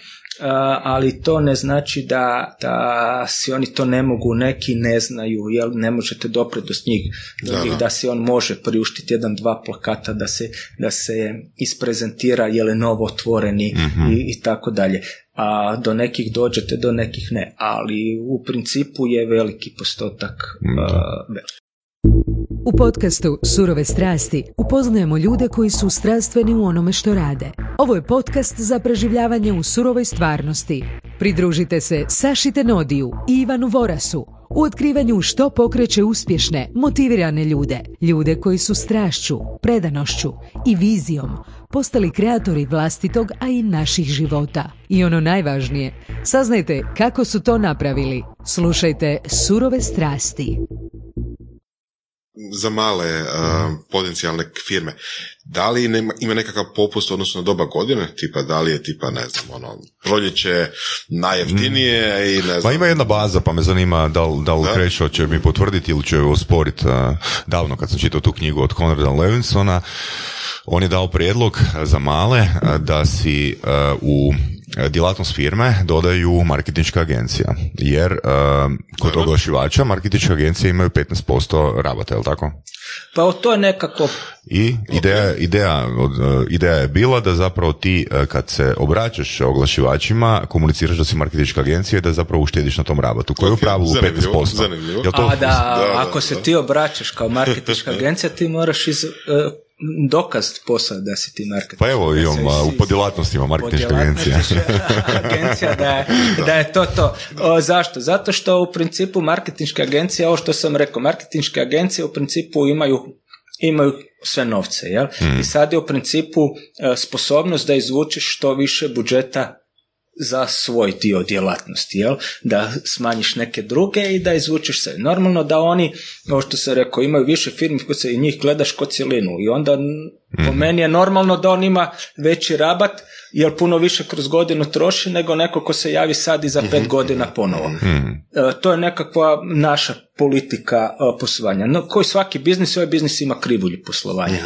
ali to ne znači da, da si oni to ne mogu, neki ne znaju, jel, ne možete dopreti do njih, do njih da si on može priuštiti jedan, dva plakata, da se, da se isprezentira, jel je novo otvoreni mhm. i, i tako dalje a do nekih dođete, do nekih ne, ali u principu je veliki postotak U podcastu Surove strasti upoznajemo ljude koji su strastveni u onome što rade. Ovo je podcast za preživljavanje u surovoj stvarnosti. Pridružite se Saši Tenodiju i Ivanu Vorasu u otkrivanju što pokreće uspješne, motivirane ljude. Ljude koji su strašću, predanošću i vizijom postali kreatori vlastitog, a i naših života. I ono najvažnije, saznajte kako su to napravili. Slušajte Surove strasti. Za male uh, potencijalne firme, da li ima nekakav popust odnosno doba godine, tipa da li je tipa ne znam ono proljeće najjeftinije mm. i ne znam. Pa ima jedna baza pa me zanima da li, da li Krešo će mi potvrditi ili će osporiti uh, davno kad sam čitao tu knjigu od Conrada Levinsona on je dao prijedlog za male da si u djelatnost firme dodaju marketinška agencija. Jer kod oglašivača marketinške agencije imaju 15% rabata, je li tako? Pa to je nekako... I ideja, ideja, ideja je bila da zapravo ti kad se obraćaš oglašivačima komuniciraš da si marketinška agencija i da zapravo uštediš na tom rabatu koji je u pravilu 15%. Zanimljivo. To... A da, ako se ti obraćaš kao marketinška agencija ti moraš iz, dokaz posla da si ti marketing. Pa evo imam u podjelatnostima marketinška agencija. agencija da je, da je to to. O, zašto? Zato što u principu marketinške agencije, ovo što sam rekao, marketinške agencije u principu imaju imaju sve novce, jel? Hmm. I sad je u principu e, sposobnost da izvučeš što više budžeta za svoj dio djelatnosti, jel? da smanjiš neke druge i da izvučeš se. Normalno da oni, ovo što se rekao, imaju više firmi koje se i njih gledaš kod cjelinu i onda po mhm. meni je normalno da on ima veći rabat jer puno više kroz godinu troši nego neko ko se javi sad i za pet mhm. godina ponovo. Mhm. E, to je nekakva naša politika e, poslovanja. No, koji svaki biznis, ovaj biznis ima krivulju poslovanja.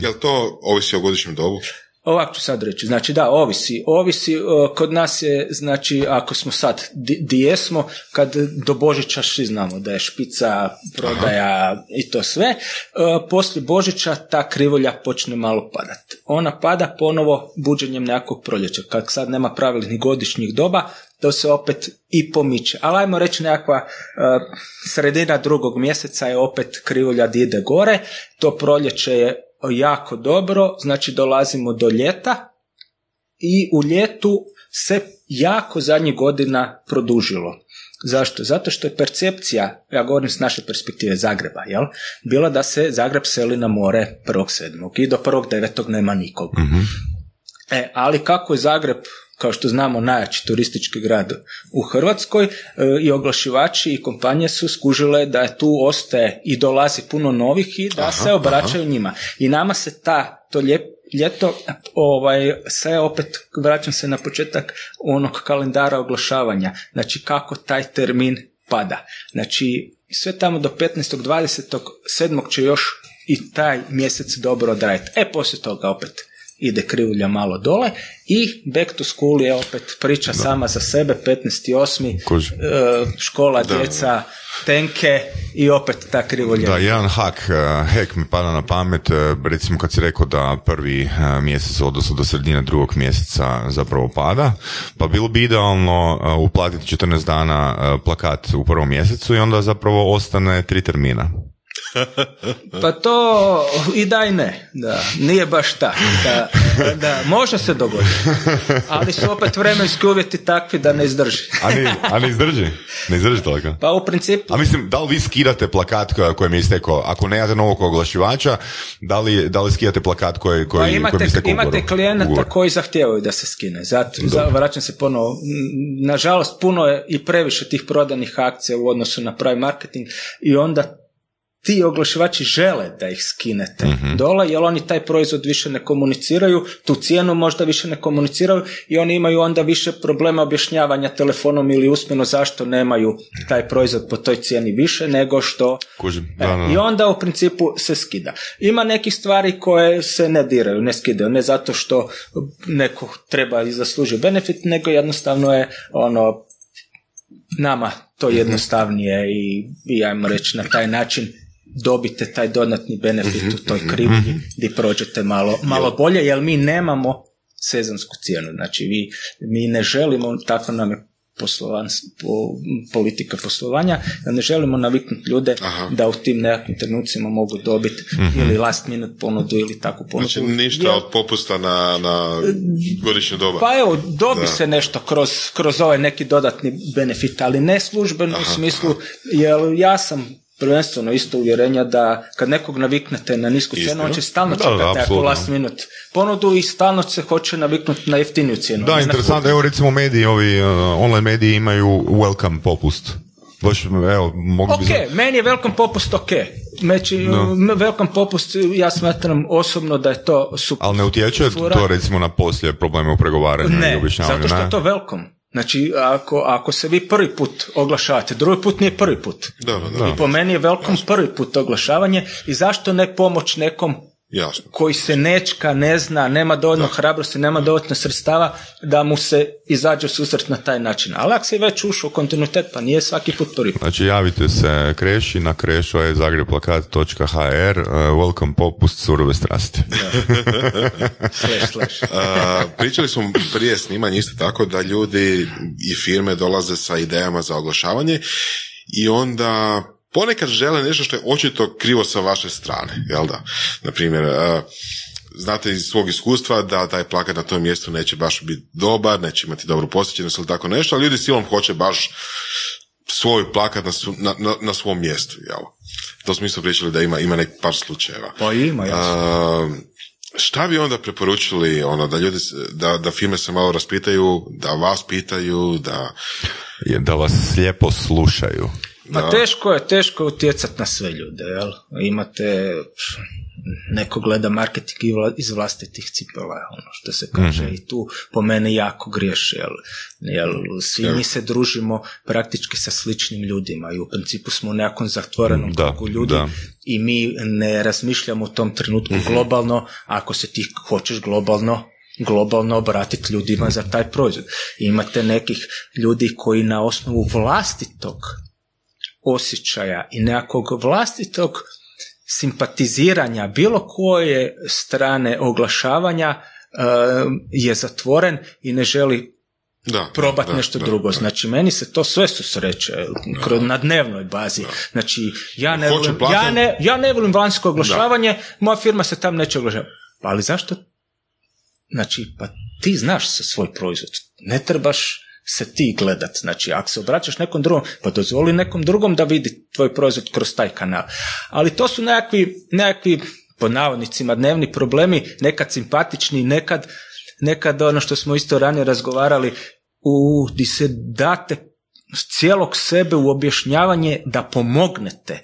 Jel to ovisi o godišnjem dobu? Ovako ću sad reći, znači da, ovisi, ovisi, kod nas je, znači, ako smo sad, di, jesmo, kad do Božića svi znamo da je špica, prodaja i to sve, poslije Božića ta krivolja počne malo padati. Ona pada ponovo buđenjem nekakvog proljeća, kad sad nema pravilnih godišnjih doba, to se opet i pomiče. Ali ajmo reći nekakva sredina drugog mjeseca je opet krivolja da ide gore, to proljeće je jako dobro, znači dolazimo do ljeta i u ljetu se jako zadnjih godina produžilo. Zašto? Zato što je percepcija, ja govorim s naše perspektive Zagreba, jel? bila da se Zagreb seli na more 1.7. i do 1.9. nema nikog. E, ali kako je Zagreb kao što znamo najjači turistički grad u Hrvatskoj e, i oglašivači i kompanije su skužile da je tu ostaje i dolazi puno novih i da se obraćaju njima. I nama se ta, to ljeto, ovaj, sve opet vraćam se na početak onog kalendara oglašavanja, znači kako taj termin pada. Znači sve tamo do 15. 20. 7. će još i taj mjesec dobro odraditi. E, poslije toga opet ide krivulja malo dole i back to school je opet priča sama za sebe, 15.8. E, škola, djeca, tenke i opet ta krivulja. Da, jedan hak, e, hek mi pada na pamet, e, recimo kad si rekao da prvi mjesec, odnosno do sredine drugog mjeseca zapravo pada, pa bilo bi idealno uplatiti 14 dana plakat u prvom mjesecu i onda zapravo ostane tri termina. Pa to i da i ne, da, nije baš tako, da, da, može se dogoditi, ali su opet vremenski uvjeti takvi da ne izdrži. a, ne, a ne izdrži? Ne izdrži toliko? Pa u principu... A mislim, da li vi skidate plakat koji mi je istekao, ako nemate novog oglašivača, da li, da li skidate plakat koji, koji, pa imate, Imate klijenata koji zahtijevaju da se skine, zato, vraćam se ponovo, nažalost puno je i previše tih prodanih akcija u odnosu na pravi marketing i onda ti oglašivači žele da ih skinete mm dole, jer oni taj proizvod više ne komuniciraju, tu cijenu možda više ne komuniciraju i oni imaju onda više problema objašnjavanja telefonom ili usmeno zašto nemaju taj proizvod po toj cijeni više nego što... E, I onda u principu se skida. Ima nekih stvari koje se ne diraju, ne skidaju, ne zato što neko treba i zasluži benefit, nego jednostavno je ono nama to mhm. jednostavnije i, i ajmo reći na taj način dobite taj dodatni benefit u toj krivulji mhm. gdje prođete malo, malo bolje, jer mi nemamo sezonsku cijenu. Znači, vi, mi ne želimo, tako nam je poslovan, politika poslovanja, da ne želimo naviknuti ljude da u tim nekakvim trenucima mogu dobiti mhm. ili last minute ponudu ili takvu ponudu. Znači ništa od popusta na, na godišnju doba. Pa evo, dobi se nešto kroz, kroz ovaj neki dodatni benefit, ali ne službeno u smislu, jer ja sam prvenstveno isto uvjerenja da kad nekog naviknete na nisku cijenu, on će stalno čekati ako last minute ponudu i stalno se hoće naviknuti na jeftiniju cijenu. Da, interesantno, evo recimo mediji, ovi uh, online mediji imaju welcome popust. Baš, evo, mogu ok, meni je welcome popust ok. Meći, welcome popust, ja smatram osobno da je to super. Ali ne utječe to recimo na poslije probleme u pregovaranju ne, i objašnjavanju? Ne, zato što je to welcome. Znači, ako, ako se vi prvi put oglašavate, drugi put nije prvi put. Da, da. I po meni je velkom prvi put oglašavanje i zašto ne pomoć nekom Jasno. koji se nečka, ne zna, nema dovoljno hrabrosti, nema dovoljno sredstava da mu se izađe susret na taj način. Ali ako se već ušao u kontinuitet, pa nije svaki put prvi. Znači javite se Kreši na krešu je zagrebplakat.hr uh, welcome popust surove strasti. slash, slash. pričali smo prije snimanja isto tako da ljudi i firme dolaze sa idejama za oglašavanje i onda ponekad žele nešto što je očito krivo sa vaše strane, jel da? Naprimjer, e, znate iz svog iskustva da taj plakat na tom mjestu neće baš biti dobar, neće imati dobru posjećenost ili tako nešto, ali ljudi silom hoće baš svoj plakat na, na, na, svom mjestu, jel? To smo isto pričali da ima, ima nek par slučajeva. Pa ima, jasno. šta bi onda preporučili ono, da ljudi, da, da firme se malo raspitaju, da vas pitaju, da... Da vas lijepo slušaju. Ma teško je, teško utjecati na sve ljude, jel? Imate, neko gleda marketing iz vlastitih cipela, ono što se kaže, mhm. i tu po mene jako griješi, jel, jel svi mi se družimo praktički sa sličnim ljudima i u principu smo u nekom zatvorenom da, krugu ljudi i mi ne razmišljamo u tom trenutku mhm. globalno, ako se ti hoćeš globalno globalno obratiti ljudima za taj proizvod. Imate nekih ljudi koji na osnovu vlastitog osjećaja i nekakvog vlastitog simpatiziranja bilo koje strane oglašavanja e, je zatvoren i ne želi da, probati nešto drugo. Znači, meni se to sve susreće na dnevnoj bazi. Znači, ja ne, volim, ja ne, ja ne volim vanjsko oglašavanje, moja firma se tam neće oglašavati. Ali zašto? Znači, pa ti znaš svoj proizvod. Ne trebaš se ti gledat. Znači, ako se obraćaš nekom drugom, pa dozvoli nekom drugom da vidi tvoj proizvod kroz taj kanal. Ali to su nekakvi, nekakvi po navodnicima dnevni problemi, nekad simpatični, nekad, nekad ono što smo isto ranije razgovarali, u, di se date cijelog sebe u objašnjavanje da pomognete,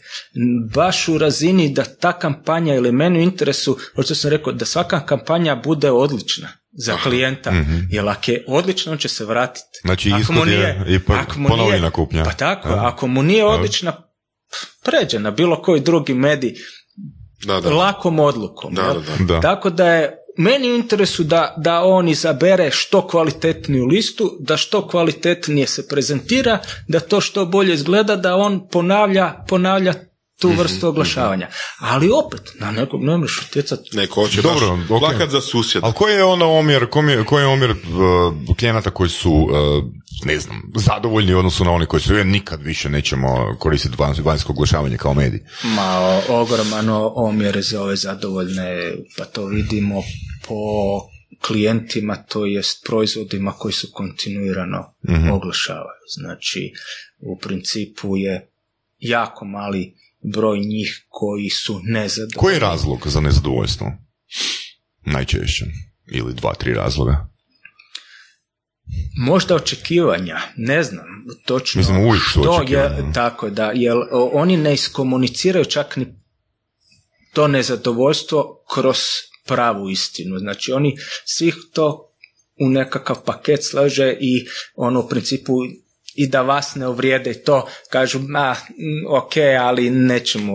baš u razini da ta kampanja ili meni u interesu, kao što sam rekao, da svaka kampanja bude odlična za klijenta, mm jer ako je odlično, on će se vratiti. Znači ako mu nije, je i ponovina kupnja. Pa tako, ako mu nije odlična, pređe na bilo koji drugi medij, da, da. lakom odlukom. Da, da, Tako da je meni u interesu da, da on izabere što kvalitetniju listu, da što kvalitetnije se prezentira, da to što bolje izgleda, da on ponavlja, ponavlja tu mhm, vrstu oglašavanja. Ali opet, na nekog ne možeš utjecati. Neko hoće Dobro, baš okay. za susjeda. Ali koji je onda omjer, koji je omjer uh, klijenata koji su, uh, ne znam, zadovoljni u odnosu na oni koji su, jer nikad više nećemo koristiti vanjsko oglašavanje kao medij? Ma, ogroman omjer za ove zadovoljne, pa to vidimo po klijentima, to jest proizvodima koji su kontinuirano mm oglašavaju. Znači, u principu je jako mali broj njih koji su nezadovoljni. Koji je razlog za nezadovoljstvo? Najčešće. Ili dva, tri razloga? Možda očekivanja, ne znam točno Mislim, uvijek što je tako da, jer oni ne iskomuniciraju čak ni to nezadovoljstvo kroz pravu istinu. Znači oni svih to u nekakav paket slaže i ono u principu i da vas ne uvrijede to, kažu, ma, ok, ali nećemo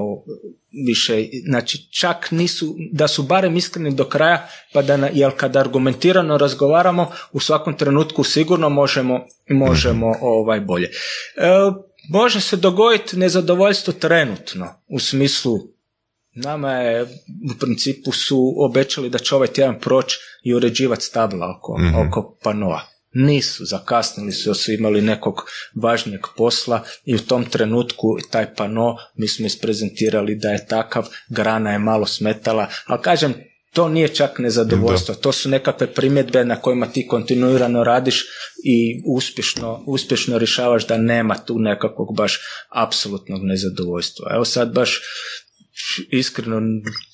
više, znači čak nisu, da su barem iskreni do kraja, pa da, jel kad argumentirano razgovaramo, u svakom trenutku sigurno možemo, možemo mhm. ovaj bolje. E, može se dogoditi nezadovoljstvo trenutno, u smislu Nama je u principu su obećali da će ovaj tjedan proći i uređivati stabla oko, mm oko panoa. Nisu, zakasnili su, jer su imali nekog važnijeg posla i u tom trenutku taj pano mi smo isprezentirali da je takav, grana je malo smetala, ali kažem, to nije čak nezadovoljstvo, to su nekakve primjedbe na kojima ti kontinuirano radiš i uspješno, uspješno rješavaš da nema tu nekakvog baš apsolutnog nezadovoljstva. Evo sad baš iskreno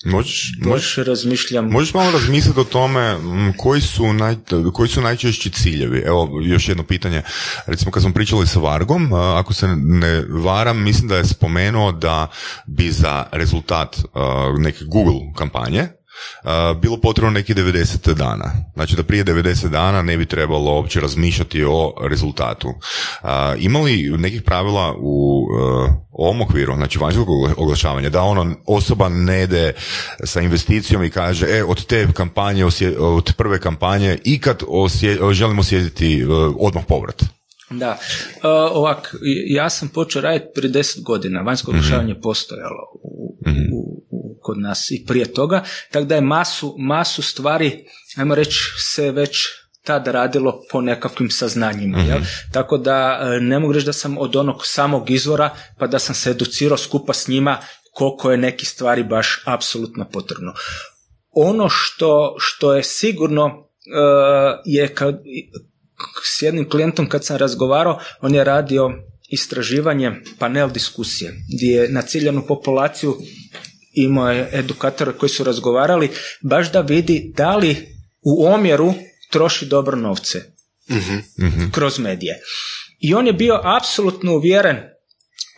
možeš, možeš razmišljam. Možeš malo razmisliti o tome koji su, naj, koji su najčešći ciljevi. Evo, još jedno pitanje. Recimo, kad smo pričali sa Vargom, ako se ne varam, mislim da je spomenuo da bi za rezultat neke Google kampanje, bilo potrebno neki 90 dana. Znači da prije 90 dana ne bi trebalo uopće razmišljati o rezultatu. Ima li nekih pravila u ovom okviru, znači vanjskog oglašavanja, da ono osoba ne ide sa investicijom i kaže, e, od te kampanje, od prve kampanje, ikad osje, želimo osjetiti odmah povrat? Da, ovak, ja sam počeo raditi prije deset godina, vanjsko oglašavanje mm postojalo u, mhm. u, kod nas i prije toga, tako da je masu, masu stvari, ajmo reći, se već tad radilo po nekakvim saznanjima. mm Tako da e, ne mogu reći da sam od onog samog izvora pa da sam se educirao skupa s njima koliko je neki stvari baš apsolutno potrebno. Ono što, što je sigurno uh, je kad, s jednim klijentom kad sam razgovarao, on je radio istraživanje panel diskusije gdje je na ciljanu populaciju imao je edukatora koji su razgovarali baš da vidi da li u omjeru troši dobro novce mm kroz medije. I on je bio apsolutno uvjeren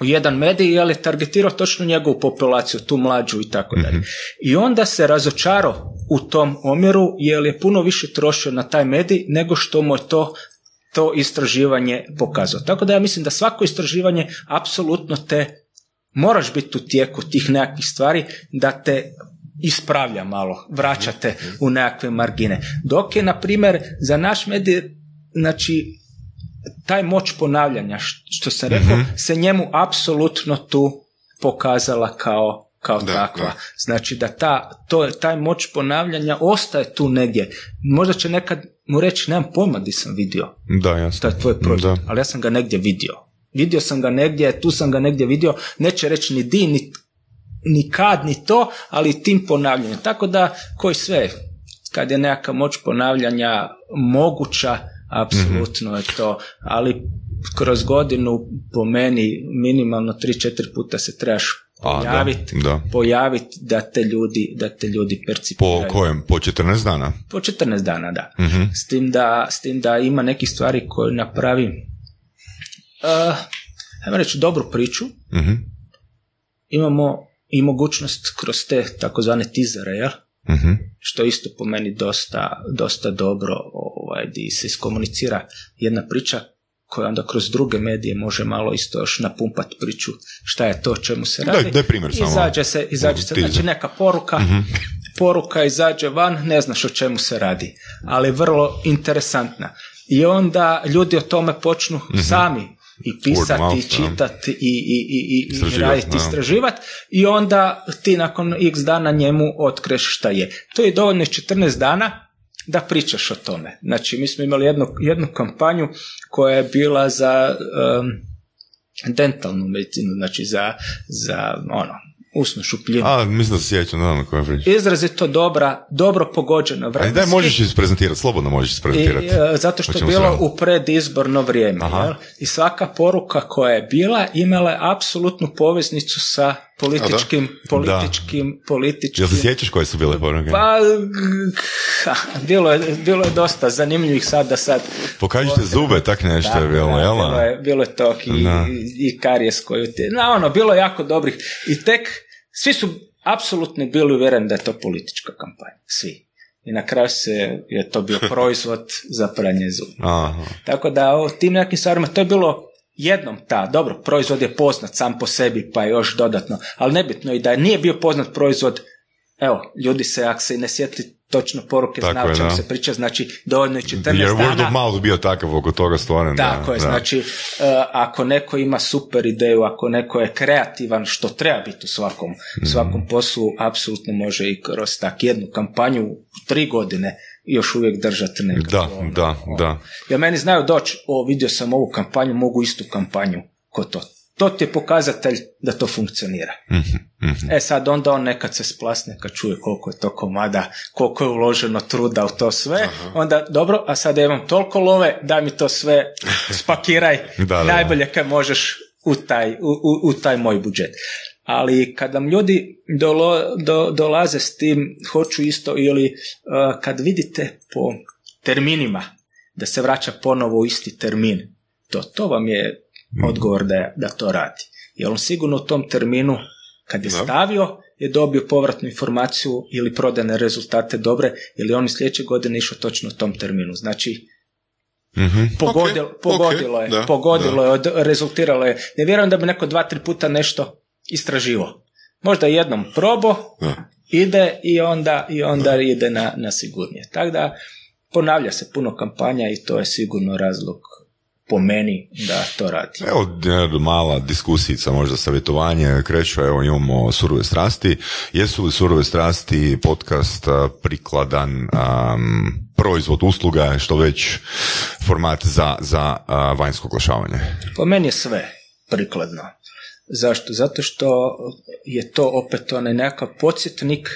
u jedan medij jer je targetirao točno njegovu populaciju, tu mlađu i tako dalje. Mhm. I onda se razočarao u tom omjeru jer je puno više trošio na taj medij nego što mu je to to istraživanje pokazalo. Tako da ja mislim da svako istraživanje apsolutno te moraš biti u tijeku tih nekakvih stvari da te ispravlja malo, vraćate u nekakve margine. Dok je, na primjer, za naš medij, znači, taj moć ponavljanja, što sam rekao, mhm. se njemu apsolutno tu pokazala kao kao takva. Znači da ta, to, taj moć ponavljanja ostaje tu negdje. Možda će nekad mu reći, nemam pojma di sam vidio. Da, jasno. To je tvoj proizvod, ali ja sam ga negdje vidio. Vidio sam ga negdje, tu sam ga negdje vidio, neće reći ni di, ni, ni kad, ni to, ali tim ponavljanjem. Tako da, koji sve, kad je nekakva moć ponavljanja moguća, apsolutno je to, ali kroz godinu po meni minimalno 3-4 puta se trebaš pojaviti, da, da. pojavit da te ljudi, da te ljudi percipiraju. Po kojem? Po 14 dana? Po 14 dana, da. Mhm. S, tim da s tim da ima nekih stvari koje napravi uh, ajmo reći dobru priču, Mhm. imamo i mogućnost kroz te takozvane tizere, jel? Mhm. što isto po meni dosta, dosta dobro ovaj, di se iskomunicira jedna priča koja onda kroz druge medije može malo isto još napumpat priču šta je to čemu se radi. Daj- daj primjer samo. Izađe se, izađe se, znači neka poruka, Mhm. poruka izađe van, ne znaš o čemu se radi, ali vrlo interesantna. I onda ljudi o tome počnu sami i pisati, i čitati i, i, i, i, i Istraživat, raditi, istraživati i onda ti nakon x dana njemu otkreš šta je. To je dovoljno 14 dana da pričaš o tome. Znači, mi smo imali jednu, jednu kampanju koja je bila za um, dentalnu medicinu, znači za, za ono, usnu šupljinu. A, mislim da se sjećam, da na kojem priča. Izrazito dobra, dobro pogođena Ajde, vremenski. daj, možeš isprezentirati, slobodno možeš I, isprezentirati. e, zato što je bilo u predizborno vrijeme. Jel? I svaka poruka koja je bila imala je apsolutnu poveznicu sa političkim, političkim, političkim... Jel se sjećaš koje su bile poruke? Pa, bilo je, bilo je dosta zanimljivih sad da sad... Pokažite zube, tak nešto je Tako, bilo, da, jel? bilo je, bilo je tog i, Da. i, karijes koju ti... Na ono, bilo je jako dobrih. I tek, svi su apsolutno bili uvjereni da je to politička kampanja. Svi. I na kraju se je to bio proizvod za pranje zuba. Aha. Tako da o tim nekim stvarima, to je bilo jednom ta, dobro, proizvod je poznat sam po sebi, pa još dodatno, ali nebitno i da nije bio poznat proizvod, evo, ljudi se, ako se ne sjeti točno poruke, Tako znaju o je, čemu da. se priča, znači dovoljno je 14 Jer word dana. of mouth bio takav oko toga stvoren. da, Tako je, da. znači e, ako neko ima super ideju, ako neko je kreativan, što treba biti u svakom, Mhm. svakom poslu, apsolutno može i kroz tak jednu kampanju u tri godine još uvijek držati nekako. Da, ono, da, ono. da. Jer meni znaju doći, o vidio sam ovu kampanju, mogu istu kampanju ko to. To ti je pokazatelj da to funkcionira. Mhm, mhm. E sad onda on nekad se splasne kad čuje koliko je to komada, koliko je uloženo truda u to sve, onda dobro, a sad ja imam toliko love, daj mi to sve spakiraj, Da, da, najbolje kad možeš u taj, u, u, u taj moj budžet. Ali kad nam ljudi dolo, do, dolaze s tim, hoću isto, ili uh, kad vidite po terminima da se vraća ponovo u isti termin, to, to vam je odgovor da, je- da to radi. Jer on sigurno u tom terminu, kad je Da. stavio, je dobio povratnu informaciju ili prodane rezultate dobre, ili on sljedeće godine išao točno u tom terminu. Znači, Mhm. pogodilo, Ok, pogodilo ok, je, da, pogodilo je, od- rezultiralo je. Ne vjerujem da bi neko dva, tri puta nešto istraživo. Možda jednom probo, Da. ide i onda, i onda ide na, na sigurnije. Tako da ponavlja se puno kampanja i to je sigurno razlog po meni da to radi. Evo, jedna mala diskusijica, možda savjetovanje, kreću, evo imamo surove strasti. Jesu li surove strasti podcast prikladan am, proizvod usluga, što već format za, za a, vanjsko oglašavanje? Po meni je sve prikladno. Zašto? Zato što je to opet onaj nekakav podsjetnik.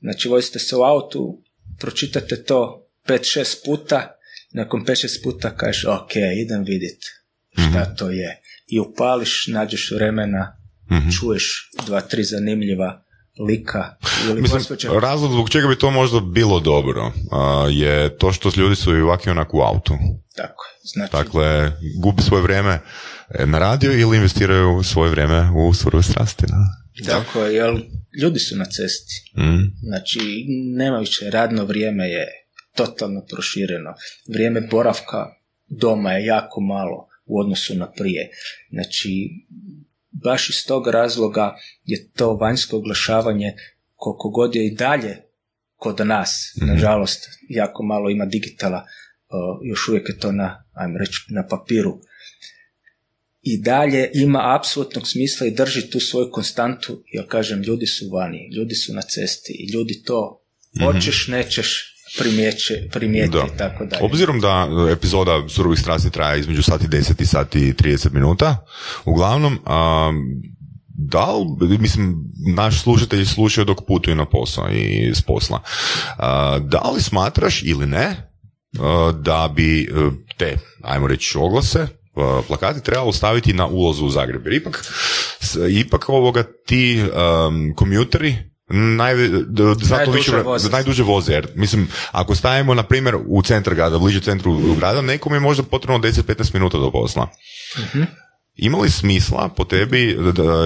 Znači, vozite se u autu, pročitate to 5-6 puta, nakon 5-6 puta kažeš, ok, idem vidjet šta to je. I upališ, nađeš vremena, čuješ dva, tri zanimljiva lika ili Mislim, razlog zbog čega bi to možda bilo dobro a, je to što ljudi su i ovako i onako u autu. Tako je. Znači, Dakle, gubi svoje vrijeme na radio ili investiraju svoje vrijeme u surove strasti. Da? tako je, jer ljudi su na cesti. Mm. Znači, nema više, radno vrijeme je totalno prošireno. Vrijeme boravka doma je jako malo u odnosu na prije. Znači, baš iz tog razloga je to vanjsko oglašavanje koliko god je i dalje kod nas, nažalost, jako malo ima digitala, još uvijek je to na, ajmo reći, na papiru. I dalje ima apsolutnog smisla i drži tu svoju konstantu, ja kažem, ljudi su vani, ljudi su na cesti i ljudi to hoćeš, nećeš, primjeće, primijete Da. i tako dalje. Obzirom da epizoda surovih strasti traje između sati 10 i sati 30 minuta, uglavnom, a, da li, mislim, naš slušatelji slušaju dok putuju na posao i s posla. A, da li smatraš ili ne da bi te, ajmo reći, oglase, plakati trebalo staviti na ulazu u Zagreb. Jer ipak, ipak ovoga ti um, komjuteri Naj, zato najduže, više, voze. najduže voze. Jer, mislim, ako stavimo, na primjer, u centar grada, bliže centru grada, nekom je možda potrebno 10-15 minuta do posla. uh Ima li smisla po tebi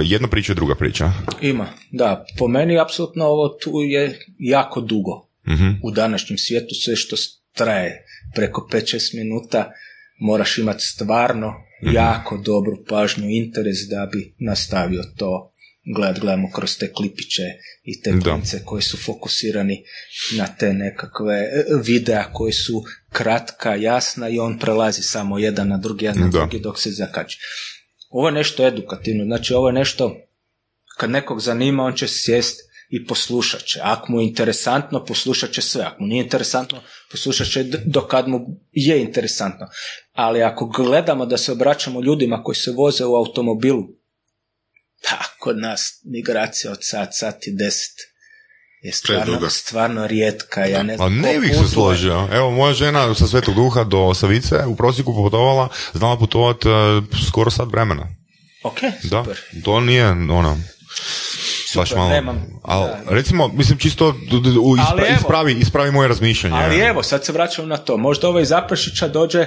jedna priča i druga priča? Ima, da. Po meni apsolutno ovo tu je jako dugo. uh U današnjem svijetu sve što traje preko 5-6 minuta moraš imati stvarno uh jako dobru pažnju, interes da bi nastavio to. Gledat, gledamo kroz te klipiće i te klince koji su fokusirani na te nekakve e, videa koji su kratka, jasna i on prelazi samo jedan na drugi, jedan na drugi dok se zakači. Ovo je nešto edukativno, znači ovo je nešto kad nekog zanima on će sjest i poslušat će. Ako mu je interesantno, poslušat će sve. Ako mu nije interesantno, poslušat će do kad mu je interesantno. Ali ako gledamo da se obraćamo ljudima koji se voze u automobilu, pa kod nas migracija od sat, sat i deset je stvarno, stvarno rijetka. Ja ne znam, A ne bih se složio. Evo, moja žena sa Svetog Duha do Savice u prosjeku putovala, znala putovat uh, skoro sat vremena. Ok, da, to nije ono, baš malo. Nemam, ali, recimo, mislim čisto ispra, ispravi, ispravi moje razmišljanje. Ali evo, sad se vraćamo na to. Možda ovaj Zaprašića dođe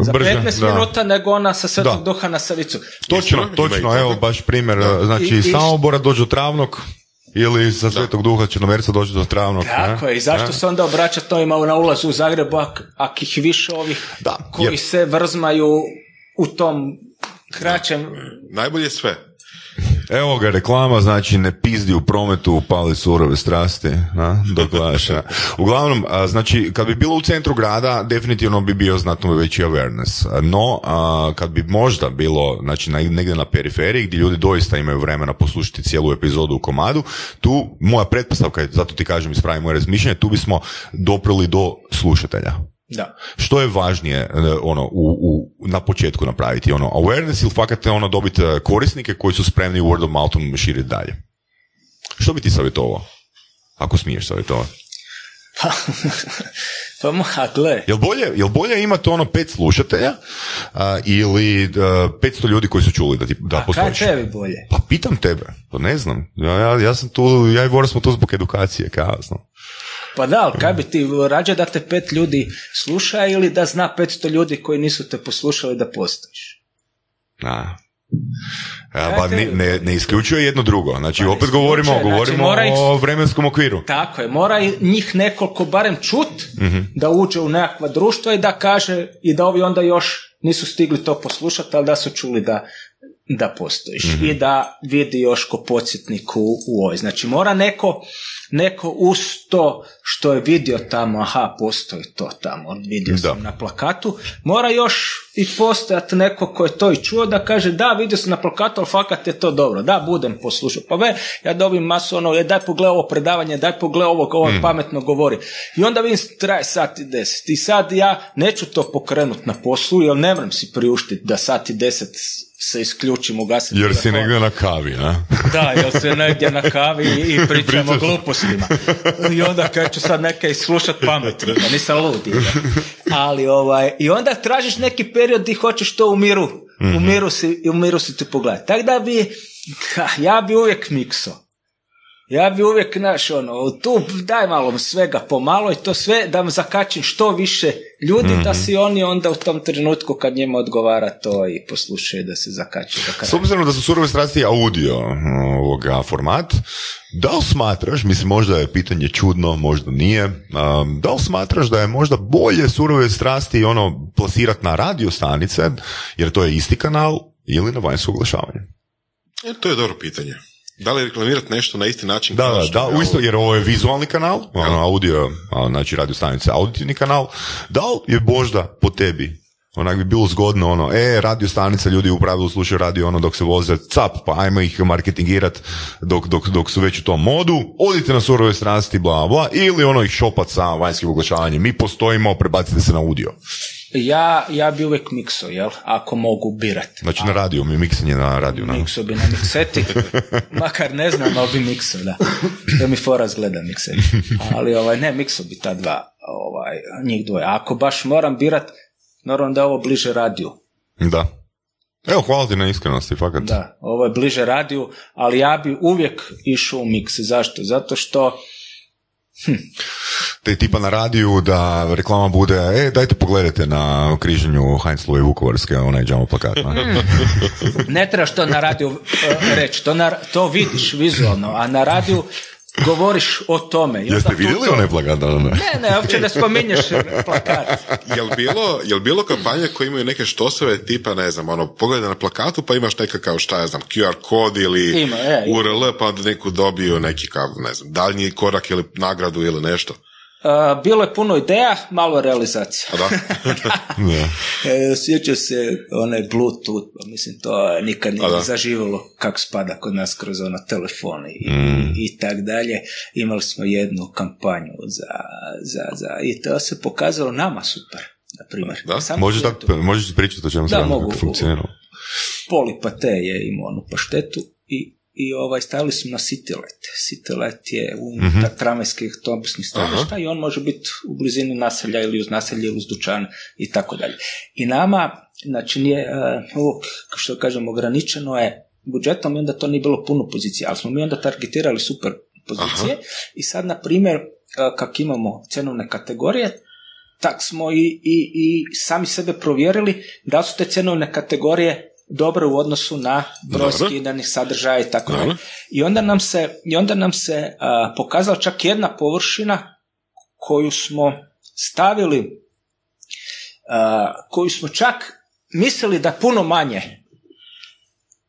za Brže, 15 da. minuta nego ona sa Svetog Duha na Savicu. Točno, točno, evo baš primjer. Znači, I, iz Samobora dođe do Travnog, ili sa Svetog Duha Črnomerca dođe do Travnog. Tako je, i zašto se onda obraća to ima na ulazu u Zagrebu, ako ih više ovih da, koji se vrzmaju u tom kraćem... Najbolje sve. Evo ga reklama, znači ne pizdi u prometu, upali surove strasti, a, dok Uglavnom, znači, kad bi bilo u centru grada, definitivno bi bio znatno veći awareness. No, kad bi možda bilo, znači, negdje na periferiji, gdje ljudi doista imaju vremena poslušati cijelu epizodu u komadu, tu, moja pretpostavka je, zato ti kažem, ispravim moje razmišljanje, tu bismo doprli do slušatelja. Da. Što je važnije e, ono, u, u, na početku napraviti? Ono, awareness ili fakat ono, dobiti e, korisnike koji su spremni word of mouthom širiti dalje? Što bi ti savjetovao? Ako smiješ savjetovati. Pa, pa ma, gle. Jel bolje, jel bolje imati ono pet slušatelja a, ili a, 500 ljudi koji su čuli da ti da A kaj tebi bolje? Pa pitam tebe, pa ne znam. Ja, ja, ja sam tu, ja i Bora smo tu zbog edukacije, kao pa da, ali kaj bi ti rađe da te pet ljudi sluša ili da zna 500 ljudi koji nisu te poslušali da postojiš? Da. Ja, ne, ne, ne isključuje jedno drugo. Znači, pa opet govorimo, znači, govorimo o vremenskom okviru. Tako je, mora njih nekoliko barem čut mhm. da uđe u nekakva društva i da kaže i da ovi onda još nisu stigli to poslušati, ali da su čuli da, da postojiš mhm. i da vidi još ko podsjetnik u, u ovoj. Znači, mora neko neko uz to što je vidio tamo, aha, postoji to tamo, vidio sam na plakatu, mora još i postojati neko ko je to i čuo da kaže da, vidio sam na plakatu, ali fakat je to dobro, da, budem poslušao. Pa ve, ja dobim masu ono, je, daj pogled ovo predavanje, daj pogled ovo, ovo mm. pametno govori. I onda vidim, traje sat i deset. I sad ja neću to pokrenut na poslu, jer ne vrem si priuštiti da sat i deset se isključimo ugasiti. Jer si negdje na kavi, a? Da, jer se negdje na kavi i pričamo glupostima. I onda kad ću sad neke slušat pametno, nisam ludi. Ali ovaj, i onda tražiš neki period di hoćeš to u miru, u mhm. miru si, u miru si ti pogledati. Tako da bi, ja bi uvijek mikso. Ja bi uvijek, naš, ono, tu daj malo svega pomalo i to sve da vam zakačim što više ljudi, da mhm. si oni onda u tom trenutku kad njima odgovara to i poslušaju da se zakače. S obzirom da su surove strasti audio ovoga format, da li smatraš, mislim možda je pitanje čudno, možda nije, da li smatraš da je možda bolje surove strasti ono plasirati na radio stanice, jer to je isti kanal, ili na vanjsko oglašavanje? E, to je dobro pitanje. Da li reklamirati nešto na isti način? Da, da, da, u isto, jer ovo je vizualni kanal, ono, audio, znači radio stanice, auditivni kanal. Da li je možda po tebi onak bi bilo zgodno ono, e, radio stanica, ljudi u pravilu slušaju radio ono dok se voze cap, pa ajmo ih marketingirat dok, dok, dok su već u tom modu, odite na surove strasti, bla, bla, ili ono ih šopat sa vanjskim oglašavanjem, mi postojimo, prebacite se na audio. Ja, ja bi uvijek mikso, jel? Ako mogu birati. Znači na radiju, mi miksanje na radiju. Na... Mikso bi na mikseti. Makar ne znam, ali bi mikso, da. Da mi foraz gleda mikseti. Ali ovaj, ne, mikso bi ta dva ovaj, njih dvoje. A ako baš moram birat, normalno da je ovo bliže radiju. Da. Evo, hvala ti na iskrenosti, fakat. Da, ovo je bliže radiju, ali ja bi uvijek išao u miks. Zašto? Zato što te tipa na radiju da reklama bude, e, dajte pogledajte na križanju Heinzlove i Vukovarske, onaj džamo plakat. ne trebaš to na radiju uh, reći, to, na, to vidiš vizualno, a na radiju govoriš o tome. Jeste vidjeli onaj plakat? Ne, ne, uopće ne spominješ plakat. jel bilo, jel bilo kampanje koje imaju neke štosove tipa, ne znam, ono, pogledaj na plakatu pa imaš nekakav, šta ja znam, QR kod ili Ima, je, URL pa onda neku dobiju neki, kao, ne znam, daljnji korak ili nagradu ili nešto. Uh, bilo je puno ideja, malo realizacija. Da? E, se onaj Bluetooth, pa mislim to nikad nije zaživalo kako spada kod nas kroz ono telefon i, mm. i tak dalje. Imali smo jednu kampanju za, za, za, i to se pokazalo nama super. Na primjer. Da? možeš, da, možeš pričati o čemu se funkcioniralo? Polipate je imao onu paštetu i i ovaj, stavili su na Citylet. Citylet je u mm-hmm. tramvajskih autobusnih staništa i on može biti u blizini naselja ili uz naselje ili uz dućan i tako dalje. I nama, znači nije, uh, što kažem, ograničeno je budžetom i onda to nije bilo puno pozicija, ali smo mi onda targetirali super pozicije i sad, na primjer, uh, kak imamo cenovne kategorije, tak smo i, i, i sami sebe provjerili da su te cenovne kategorije dobro u odnosu na broj skidanih sadržaja i tako dalje. I onda nam se, i onda nam se pokazala čak jedna površina koju smo stavili, koju smo čak mislili da puno manje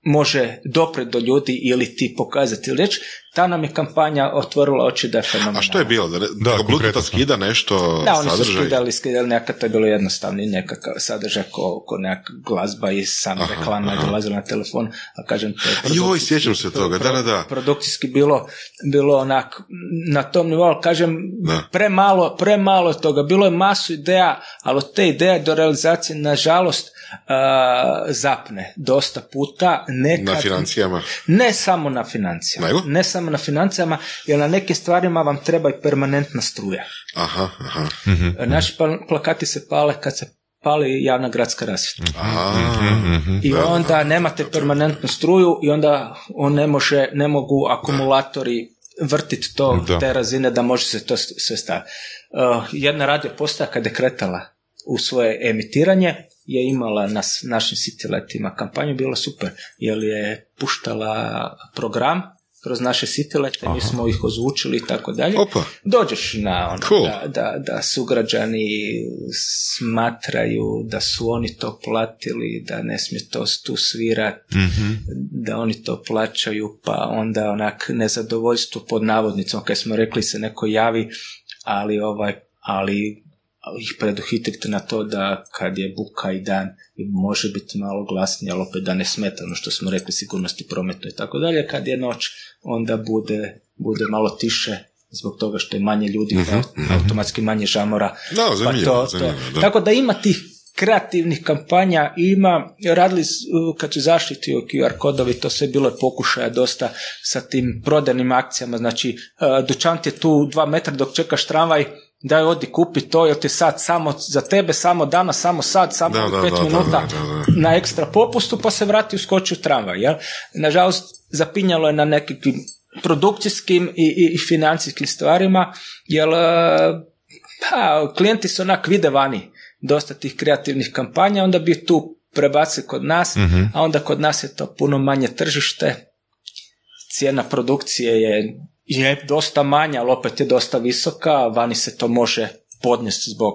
može dopred do ljudi ili ti pokazati ili reći, ta nam je kampanja otvorila oči da je A što je bilo? Da, da Bluetooth skida nešto Da, oni sadržaj? su skidali, skidali nekakav, to je bilo jednostavni nekakav sadržaj ko, ko neka glazba i sama reklama je dolazila na telefon, a kažem to je Joj, sjećam se toga, da, da, da. Produkcijski bilo, bilo onak na tom nivou, ali kažem premalo, premalo toga, bilo je masu ideja, ali od te ideje do realizacije, nažalost, zapne dosta puta. Nekad, na financijama? Ne samo na financijama. Nego? Ne samo na financijama, jer na nekim stvarima vam treba i permanentna struja. Aha, aha. Mhm. Naši plakati se pale kad se pali javna gradska rasvjeta. Mhm, mhm, I onda nemate permanentnu struju i onda on ne može, ne mogu akumulatori vrtiti to te razine da može se to sve staviti. Uh, jedna radio postaja kad je kretala u svoje emitiranje, je imala na našim sitiletima kampanju, bilo super, jer je puštala program kroz naše sitilete, mi smo ih ozvučili i tako dalje. Dođeš na ono, da, da, da sugrađani smatraju da su oni to platili, da ne smije to tu svirat, mhm. da oni to plaćaju, pa onda onak nezadovoljstvo pod navodnicom, kad smo rekli se neko javi, ali ovaj ali ih preduhitrite na to da kad je buka i dan može biti malo glasnije, ali opet da ne smeta ono što smo rekli, sigurnosti prometno i tako dalje. Kad je noć, onda bude, bude malo tiše zbog toga što je manje ljudi, uh automatski manje žamora. Da, pa to, to. Tako da ima tih kreativnih kampanja ima, radili kad su zaštiti QR kodovi, to sve bilo je pokušaja dosta sa tim prodajnim akcijama, znači e, dućan je tu dva metra dok čekaš tramvaj, daj odi kupi to, jer ti sad samo za tebe, samo danas, samo sad, samo da, pet minuta na ekstra popustu, pa se vrati u skoči u tramvaj. Jel? Nažalost, zapinjalo je na nekakvim produkcijskim i, i, i financijskim stvarima, jer e, pa, klijenti su onak vide vani dosta tih kreativnih kampanja, onda bi tu prebacili kod nas, mhm. a onda kod nas je to puno manje tržište, cijena produkcije je je dosta manja, ali opet je dosta visoka, vani se to može podnesti zbog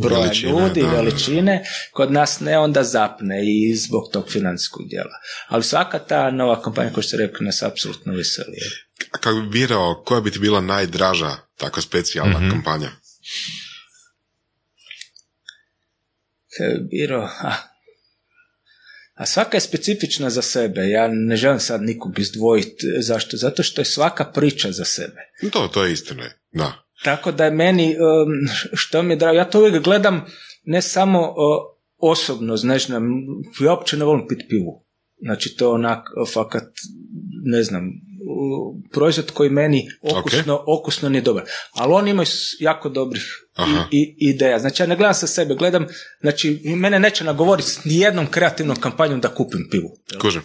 broja veličine, ljudi, da, veličine, kod nas ne onda zapne i zbog tog financijskog dijela. Ali svaka ta nova kampanja, koja ste rekli, nas apsolutno veseli. Kako bi birao, koja bi ti bila najdraža tako specijalna mm kampanja? Kako bi birao, a svaka je specifična za sebe. Ja ne želim sad nikog izdvojiti. Zašto? Zato što je svaka priča za sebe. To, to je istina. Da. Tako da je meni, što mi je drago, ja to uvijek gledam ne samo osobno, znači, ja uopće ne volim pit pivu. Znači to onak, fakat, ne znam, proizvod koji meni okusno, okusno nije dobar. Ali oni imaju jako dobrih i, i, ideja. Znači ja ne gledam sa sebe, gledam, znači mene neće nagovoriti s nijednom kreativnom kampanjom da kupim pivu. Kužem.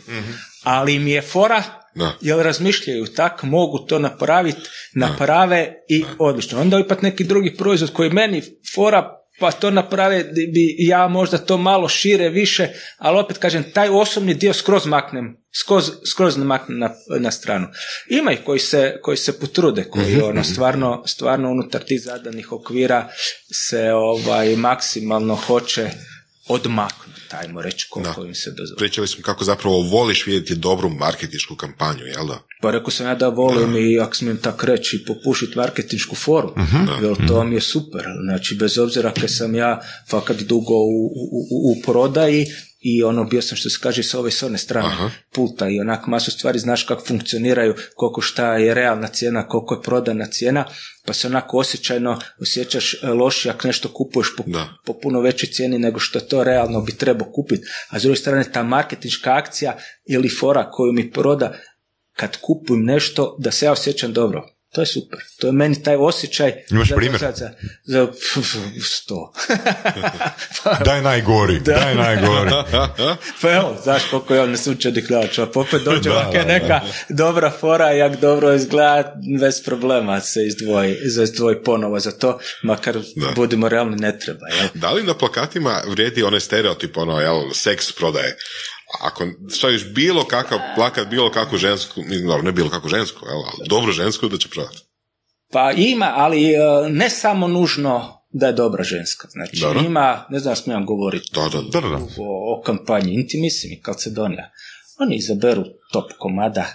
Ali mi je fora da. Jel razmišljaju tak, mogu to napraviti, naprave i odlično. Onda ipak neki drugi proizvod koji meni fora pa to naprave bi ja možda to malo šire više, ali opet kažem, taj osobni dio skroz maknem, skroz, skroz maknem na, na stranu. Ima ih koji se, koji se potrude, koji mhm, ono, stvarno, stvarno unutar tih zadanih okvira se ovaj, maksimalno hoće odmaknuti, ajmo reći koliko im se dozvoli. Pričali smo kako zapravo voliš vidjeti dobru marketinšku kampanju, jel da? Pa rekao sam ja da volim i ako smijem tako reći popušiti marketinšku foru, uh jer to mi je super. Znači bez obzira kad sam ja fakat dugo u, u, u prodaji i ono bio sam što se kaže sa ove s one strane Aha. pulta i onak masu stvari znaš kako funkcioniraju, koliko šta je realna cijena, koliko je prodana cijena, pa se onako osjećajno osjećaš e, lošije ako nešto kupuješ po, po puno većoj cijeni nego što to realno bi trebao kupiti. A s druge strane ta marketinška akcija ili fora koju mi proda kad kupujem nešto da se ja osjećam dobro. To je super. To je meni taj osjećaj. Imaš za, primjer? Za, za, sto. daj najgori, da. daj najgori. pa evo, znaš koliko je on nesučenih način. Pa opet dođe ovakva neka dobra fora, jak dobro izgleda, bez problema se izdvoji, izdvoji ponovo za to, makar da. budimo realni ne treba. Jel? Da li na plakatima vrijedi onaj stereotip, ono, jel, seks prodaje? Ako staviš bilo kakav plakat, bilo kakvu žensku, dobro, ne bilo kakvu žensku, ali dobru žensku da će prodati. Pa ima, ali e, ne samo nužno da je dobra ženska. Znači ima, ne znam smijem govoriti da, da, O, o kampanji Intimissimi, Calcedonija. Oni izaberu top komada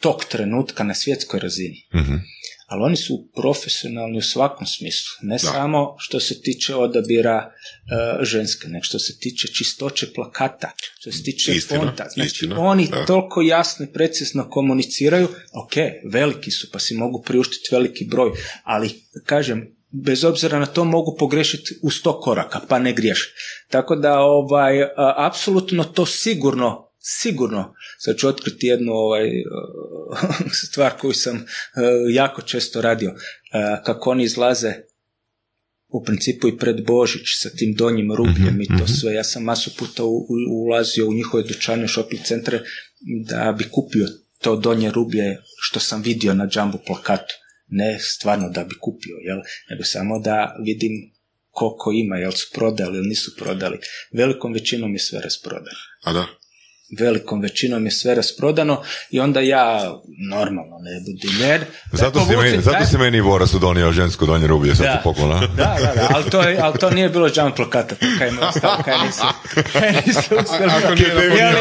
tog trenutka na svjetskoj razini. uh ali oni su profesionalni u svakom smislu, ne samo što se tiče odabira uh, ženske, nego što se tiče čistoće plakata, što se tiče istina, fonta. Znači, oni toliko jasno i precizno komuniciraju, ok, veliki su, pa si mogu priuštiti veliki broj, ali, kažem, bez obzira na to mogu pogrešiti u sto koraka, pa ne griješ. Tako da, ovaj, apsolutno to sigurno sigurno, sad ću otkriti jednu ovaj, stvar koju sam eh, jako često radio, eh, kako oni izlaze u principu i pred Božić sa tim donjim rubljem i to mhm, sve. Ja sam masu puta ulazio u njihove dućane, shopping centre da bi kupio to donje rublje što sam vidio na džambu plakatu. Ne stvarno da bi kupio, jel? nego samo da vidim koliko ima, jel su prodali ili nisu prodali. Velikom većinom je sve rasprodano. A da? Velikom većinom je sve rasprodano i onda ja normalno ne budim jer... Zato, si meni, zato si meni Voras donio žensko donje rublje sad da, poklona. Da, da, da, ali to, je, ali to nije bilo džan plakata, kaj mi ostalo, kaj nisu, kaj nisu Ako nije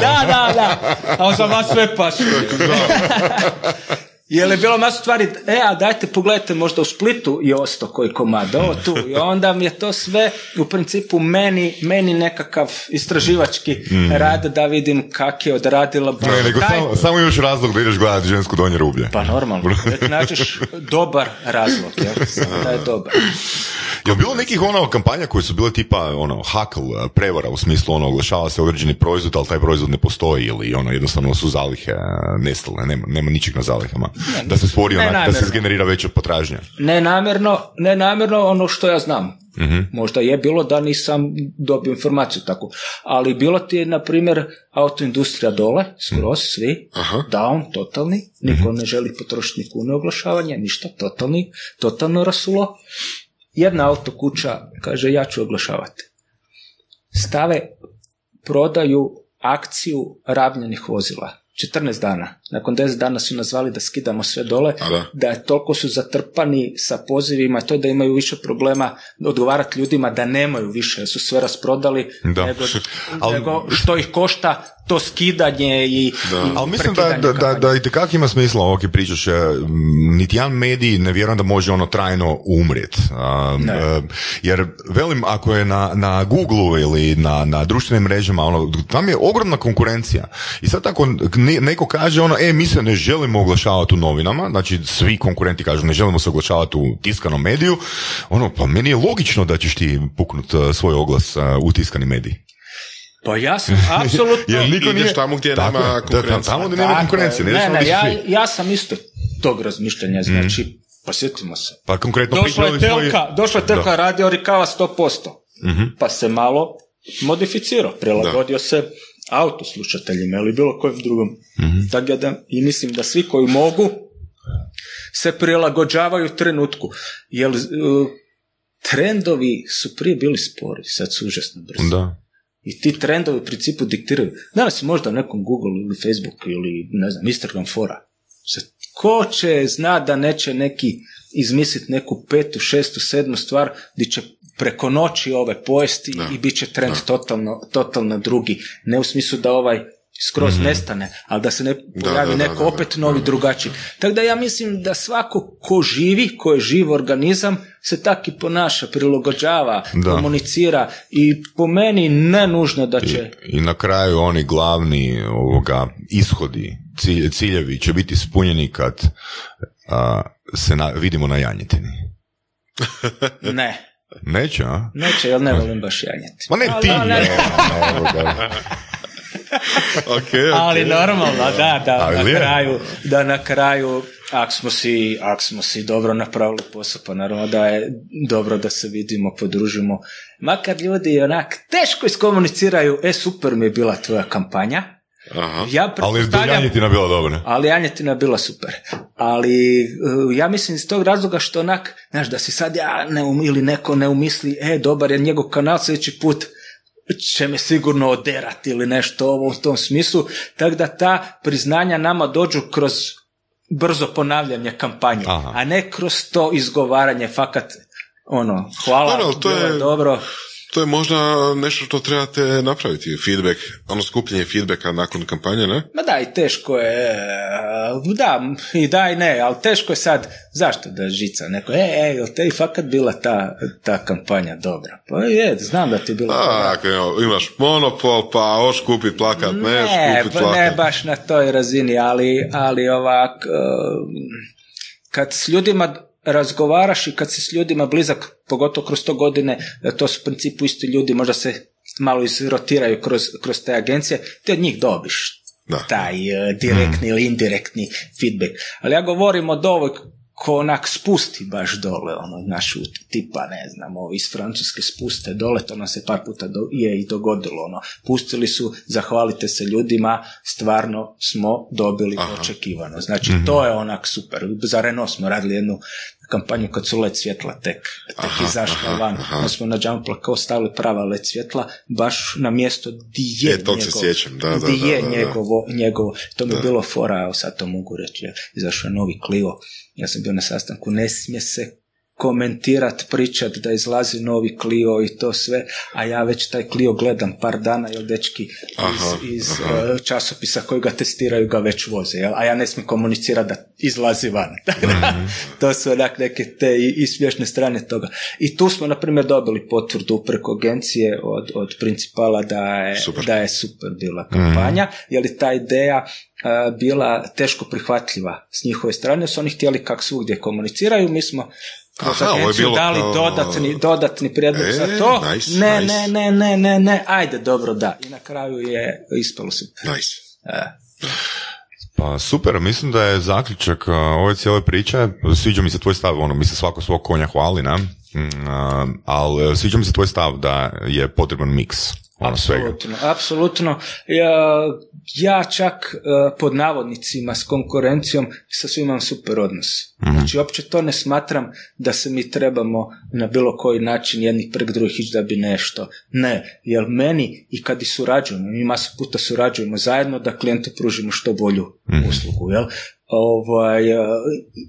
Da, da, da, a on sam vas sve paš. Jer je bilo masu stvari, e, a dajte pogledajte, možda u Splitu je ostao koji komad, ovo tu. I onda mi je to sve u principu meni, meni nekakav istraživački mm. rad da vidim kak je odradila. Ne, nego Taj... samo, samo još razlog da ideš gledati žensku donje rublje. Pa normalno, ti nađeš dobar razlog, jel? da je dobar. Je bilo nekih ono kampanja koje su bile tipa ono hakl, prevara u smislu ono oglašava se određeni proizvod, ali taj proizvod ne postoji ili ono jednostavno su zalihe nestale, nema, nema ničeg na zalihama da se stvori onak, da se generira veća potražnja. Nenamjerno, nenamjerno ono što ja znam. uh Možda je bilo da nisam dobio informaciju tako. Ali bilo ti je, na primjer, autoindustrija dole, skroz, mhm. svi, Aha. down, totalni, niko mhm. ne želi potrošiti ni kune oglašavanja, ništa, totalni, totalno rasulo. Jedna auto kuća kaže, ja ću oglašavati. Stave, prodaju akciju rabnjenih vozila 14 dana. Nakon 10 dana su nazvali da skidamo sve dole, da. da je toliko su zatrpani sa pozivima, to da imaju više problema odgovarati ljudima da nemaju više, su sve rasprodali, da. nego, nego što ih košta to skidanje i, da. Ali mislim da, da, da, da i ima smisla ovo ki pričaš, niti jedan medij ne vjerujem da može ono trajno umrijet. jer velim, ako je na, na Google ili na, na društvenim mrežama, ono, tam je ogromna konkurencija. I sad ako neko kaže ono, e, mi se ne želimo oglašavati u novinama, znači svi konkurenti kažu ne želimo se oglašavati u tiskanom mediju, ono, pa meni je logično da ćeš ti puknut svoj oglas u tiskani medij. Pa ja sam apsolutno... Jer niko Ideš nije... tamo gdje Tako nema konkurencije. Tamo gdje nema konkurencije, je. ne, ne, ne, ja, ja sam isto tog razmišljanja, znači, pa sjetimo se. Pa konkretno Došla je pričali smo i- telka, došla je telka Da. radio Rikava 100%, Mhm. pa se malo modificirao, prilagodio se auto slušateljima ili bilo kojem drugom. Mhm. Tako da, i mislim da svi koji mogu se prilagođavaju trenutku. Jer uh, trendovi su prije bili spori, sad su užasno brzi. Da. I ti trendovi u principu diktiraju. Danas je možda nekom Google ili Facebook ili ne znam, Instagram fora. Ko će zna da neće neki izmisliti neku petu, šestu, sedmu stvar gdje će preko noći ove pojesti Da. i bit će trend totalno, totalno drugi. Ne u smislu da ovaj skroz nestane, ali da se ne pojavi da, da, neko da, opet da. novi drugačiji. Tako da ja mislim da svako ko živi, ko je živ organizam, se tak i ponaša, prilagođava, Da. komunicira i po meni ne nužno da će... I na kraju oni glavni ovoga ishodi, cilj- ciljevi će biti ispunjeni kad a, se na, vidimo na janjetini. Ne, Neće, a? neće, jer ne volim baš janjeti. Ma ne ti! ne, ovoga. Ok, ok. Ali normalno, da, da, Ali na je. kraju, da na kraju, ako smo si, ak smo si dobro napravili posao, pa naravno da je dobro da se vidimo, podružimo. Makar ljudi onak teško iskomuniciraju, e super mi je bila tvoja kampanja, Aha. ja Ali janjetina bila dobra. ali Janjetina je bila super. Ali uh, ja mislim iz tog razloga što onak, znaš, da si sad ja ne um, ili neko ne umisli, e, dobar je njegov kanal, sljedeći put će me sigurno oderati ili nešto ovo u tom smislu, tako da ta priznanja nama dođu kroz brzo ponavljanje kampanje, Aha. a ne kroz to izgovaranje, fakat ono, hvala, Dobro, ali to bilo je- dobro. To je možda nešto što trebate napraviti, feedback, ono skupljenje feedbacka nakon kampanje, ne? Ma da, i teško je, e, da, i da i ne, ali teško je sad, zašto da žica neko, e, e, jel te i fakat bila ta, ta kampanja dobra? Pa je, znam da ti je bila A, ako imaš monopol, pa hoš kupit plakat, ne, Ne, hoš kupit pa plakat. ne baš na toj razini, ali, ali ovak, e, kad s ljudima razgovaraš i kad si s ljudima blizak, pogotovo kroz to godine, e, to su u principu isti ljudi, možda se malo izrotiraju kroz, kroz te agencije, ti od njih dobiš Da. taj e, direktni ili indirektni feedback. Ali ja govorim od ovoj ko onak spusti baš dole, ono, naš tipa, ne znam, ovo iz Francuske spuste dole, to nam se par puta do- je i dogodilo, ono, pustili su, zahvalite se ljudima, stvarno smo dobili Aha. očekivano. Znači, to je onak super. Za Renault smo radili jednu kampanju kad su led svjetla tek, tek Aha, izašla aha, van. aha. Smo na Jumpla kao stavili prava led svjetla, baš na mjesto di je E, tog se njegov- sjećam, da, di da, je da, da. njegovo, njegovo, to mi je bilo fora, evo sad to mogu reći, izašao je novi Clio, ja sam bio na sastanku, ne smije se komentirat, pričat da izlazi novi Clio i to sve, a ja već taj Clio gledam par dana, jel dečki Aha, iz, iz aha. eh, časopisa koji ga testiraju ga već voze, jel? a ja ne smijem komunicirati da izlazi van. Mhm. to su onak neke te i, i smiješne strane toga. I tu smo, na primjer, dobili potvrdu preko agencije od, od principala da je, Super. da je super bila kampanja, jer je ta ideja a, bila teško prihvatljiva s njihove strane, su oni htjeli kak svugdje komuniciraju, mi smo Aha, ovo je bilo dali kao- dodatni, dodatni prijedlog E, za to. nice, ne, nice. ne, ne, ne, ne, ne, ajde, dobro, da. I na kraju je ispalo super. Nice. E. Pa super, mislim da je zaključak a, ove cijele priče, sviđa mi se tvoj stav, ono, mislim svako svog konja hvali, ne? Mm, a, ali e, sviđa mi se tvoj stav da je potreban miks ono svega. Apsolutno, apsolutno. Ja, ja čak e, pod navodnicima s konkurencijom sa svima imam super odnos. Znači, uopće to ne smatram da se mi trebamo na bilo koji način jednih prek drugih ići da bi nešto. Ne, jer meni i kad i surađujemo, mi masu puta surađujemo zajedno da klijentu pružimo što bolju uslugu, jel? Ovaj, e,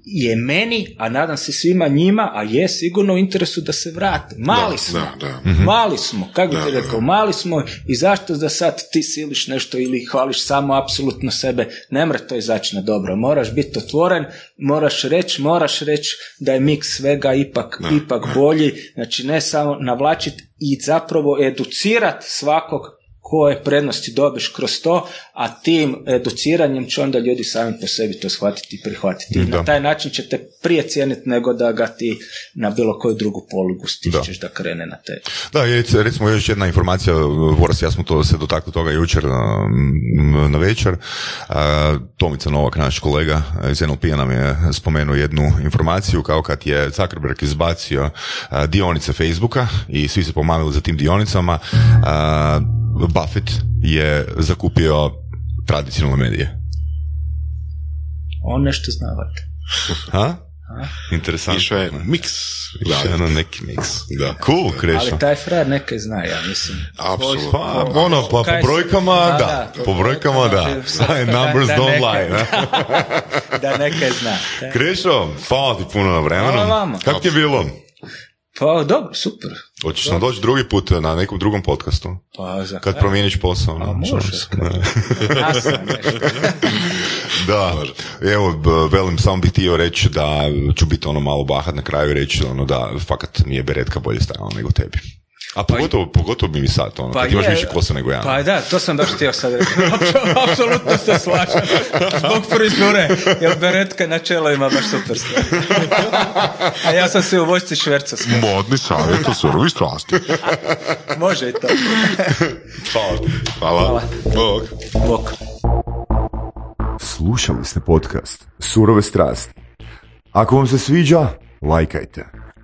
je meni, a nadam se svima njima, a je sigurno u interesu da se vrate. Mali Da, smo. da, da. Mali smo, kako bi ti rekao, mali smo i zašto da sad ti siliš nešto ili hvališ samo apsolutno sebe, ne mre to izaći na dobro, moraš biti otvoren, moraš reći, moraš reći da je miks svega ipak, ipak bolji, znači ne samo navlačiti i zapravo educirat svakog koje prednosti dobiš kroz to, a tim educiranjem će onda ljudi sami po sebi to shvatiti i prihvatiti. Na taj način će te prije cijeniti nego da ga ti na bilo koju drugu polugu stišćeš da. da krene na te. Da, je, recimo još jedna informacija, Voras, ja smo to se dotakli toga jučer na, na večer. Tomica Novak, naš kolega iz NLP-a nam je spomenuo jednu informaciju kao kad je Zuckerberg izbacio dionice Facebooka i svi se pomamili za tim dionicama, Buffett je zakupio tradicionalne medije. On nešto zna, Ha? Interesantno. Išao je miks. Išao je neki miks. Da. Cool, Krešo. Ali taj frajer neka zna, ja mislim. Apsolutno. Pa, ono, pa po brojkama, da. da. Po brojkama, da. Numbers da, don't lie. da neka zna. Krešo, hvala ti puno na vremenu. Kako ti je bilo? Pa dobro, super. Hoćeš nam doći drugi put na nekom drugom podcastu? Pa za Kad promijeniš posao. A može. da, evo, velim, samo bih htio reći da ću biti ono malo bahat na kraju reći ono da fakat mi je beretka bolje stajala nego tebi. A pogotovo, pa, pogotovo bi mi sad, ono, pa kad imaš više kosa nego ja. Pa da, to sam baš htio sad reći. Apsolutno se slažem. Zbog frizure. Jer beretka na čelo ima baš super stvar. A ja sam se u vojsci šverca sve. Modni savjet u surovi strasti. Može i to. Hvala. Hvala. Bog. Bog. Slušali ste podcast Surove strasti. Ako vam se sviđa, lajkajte.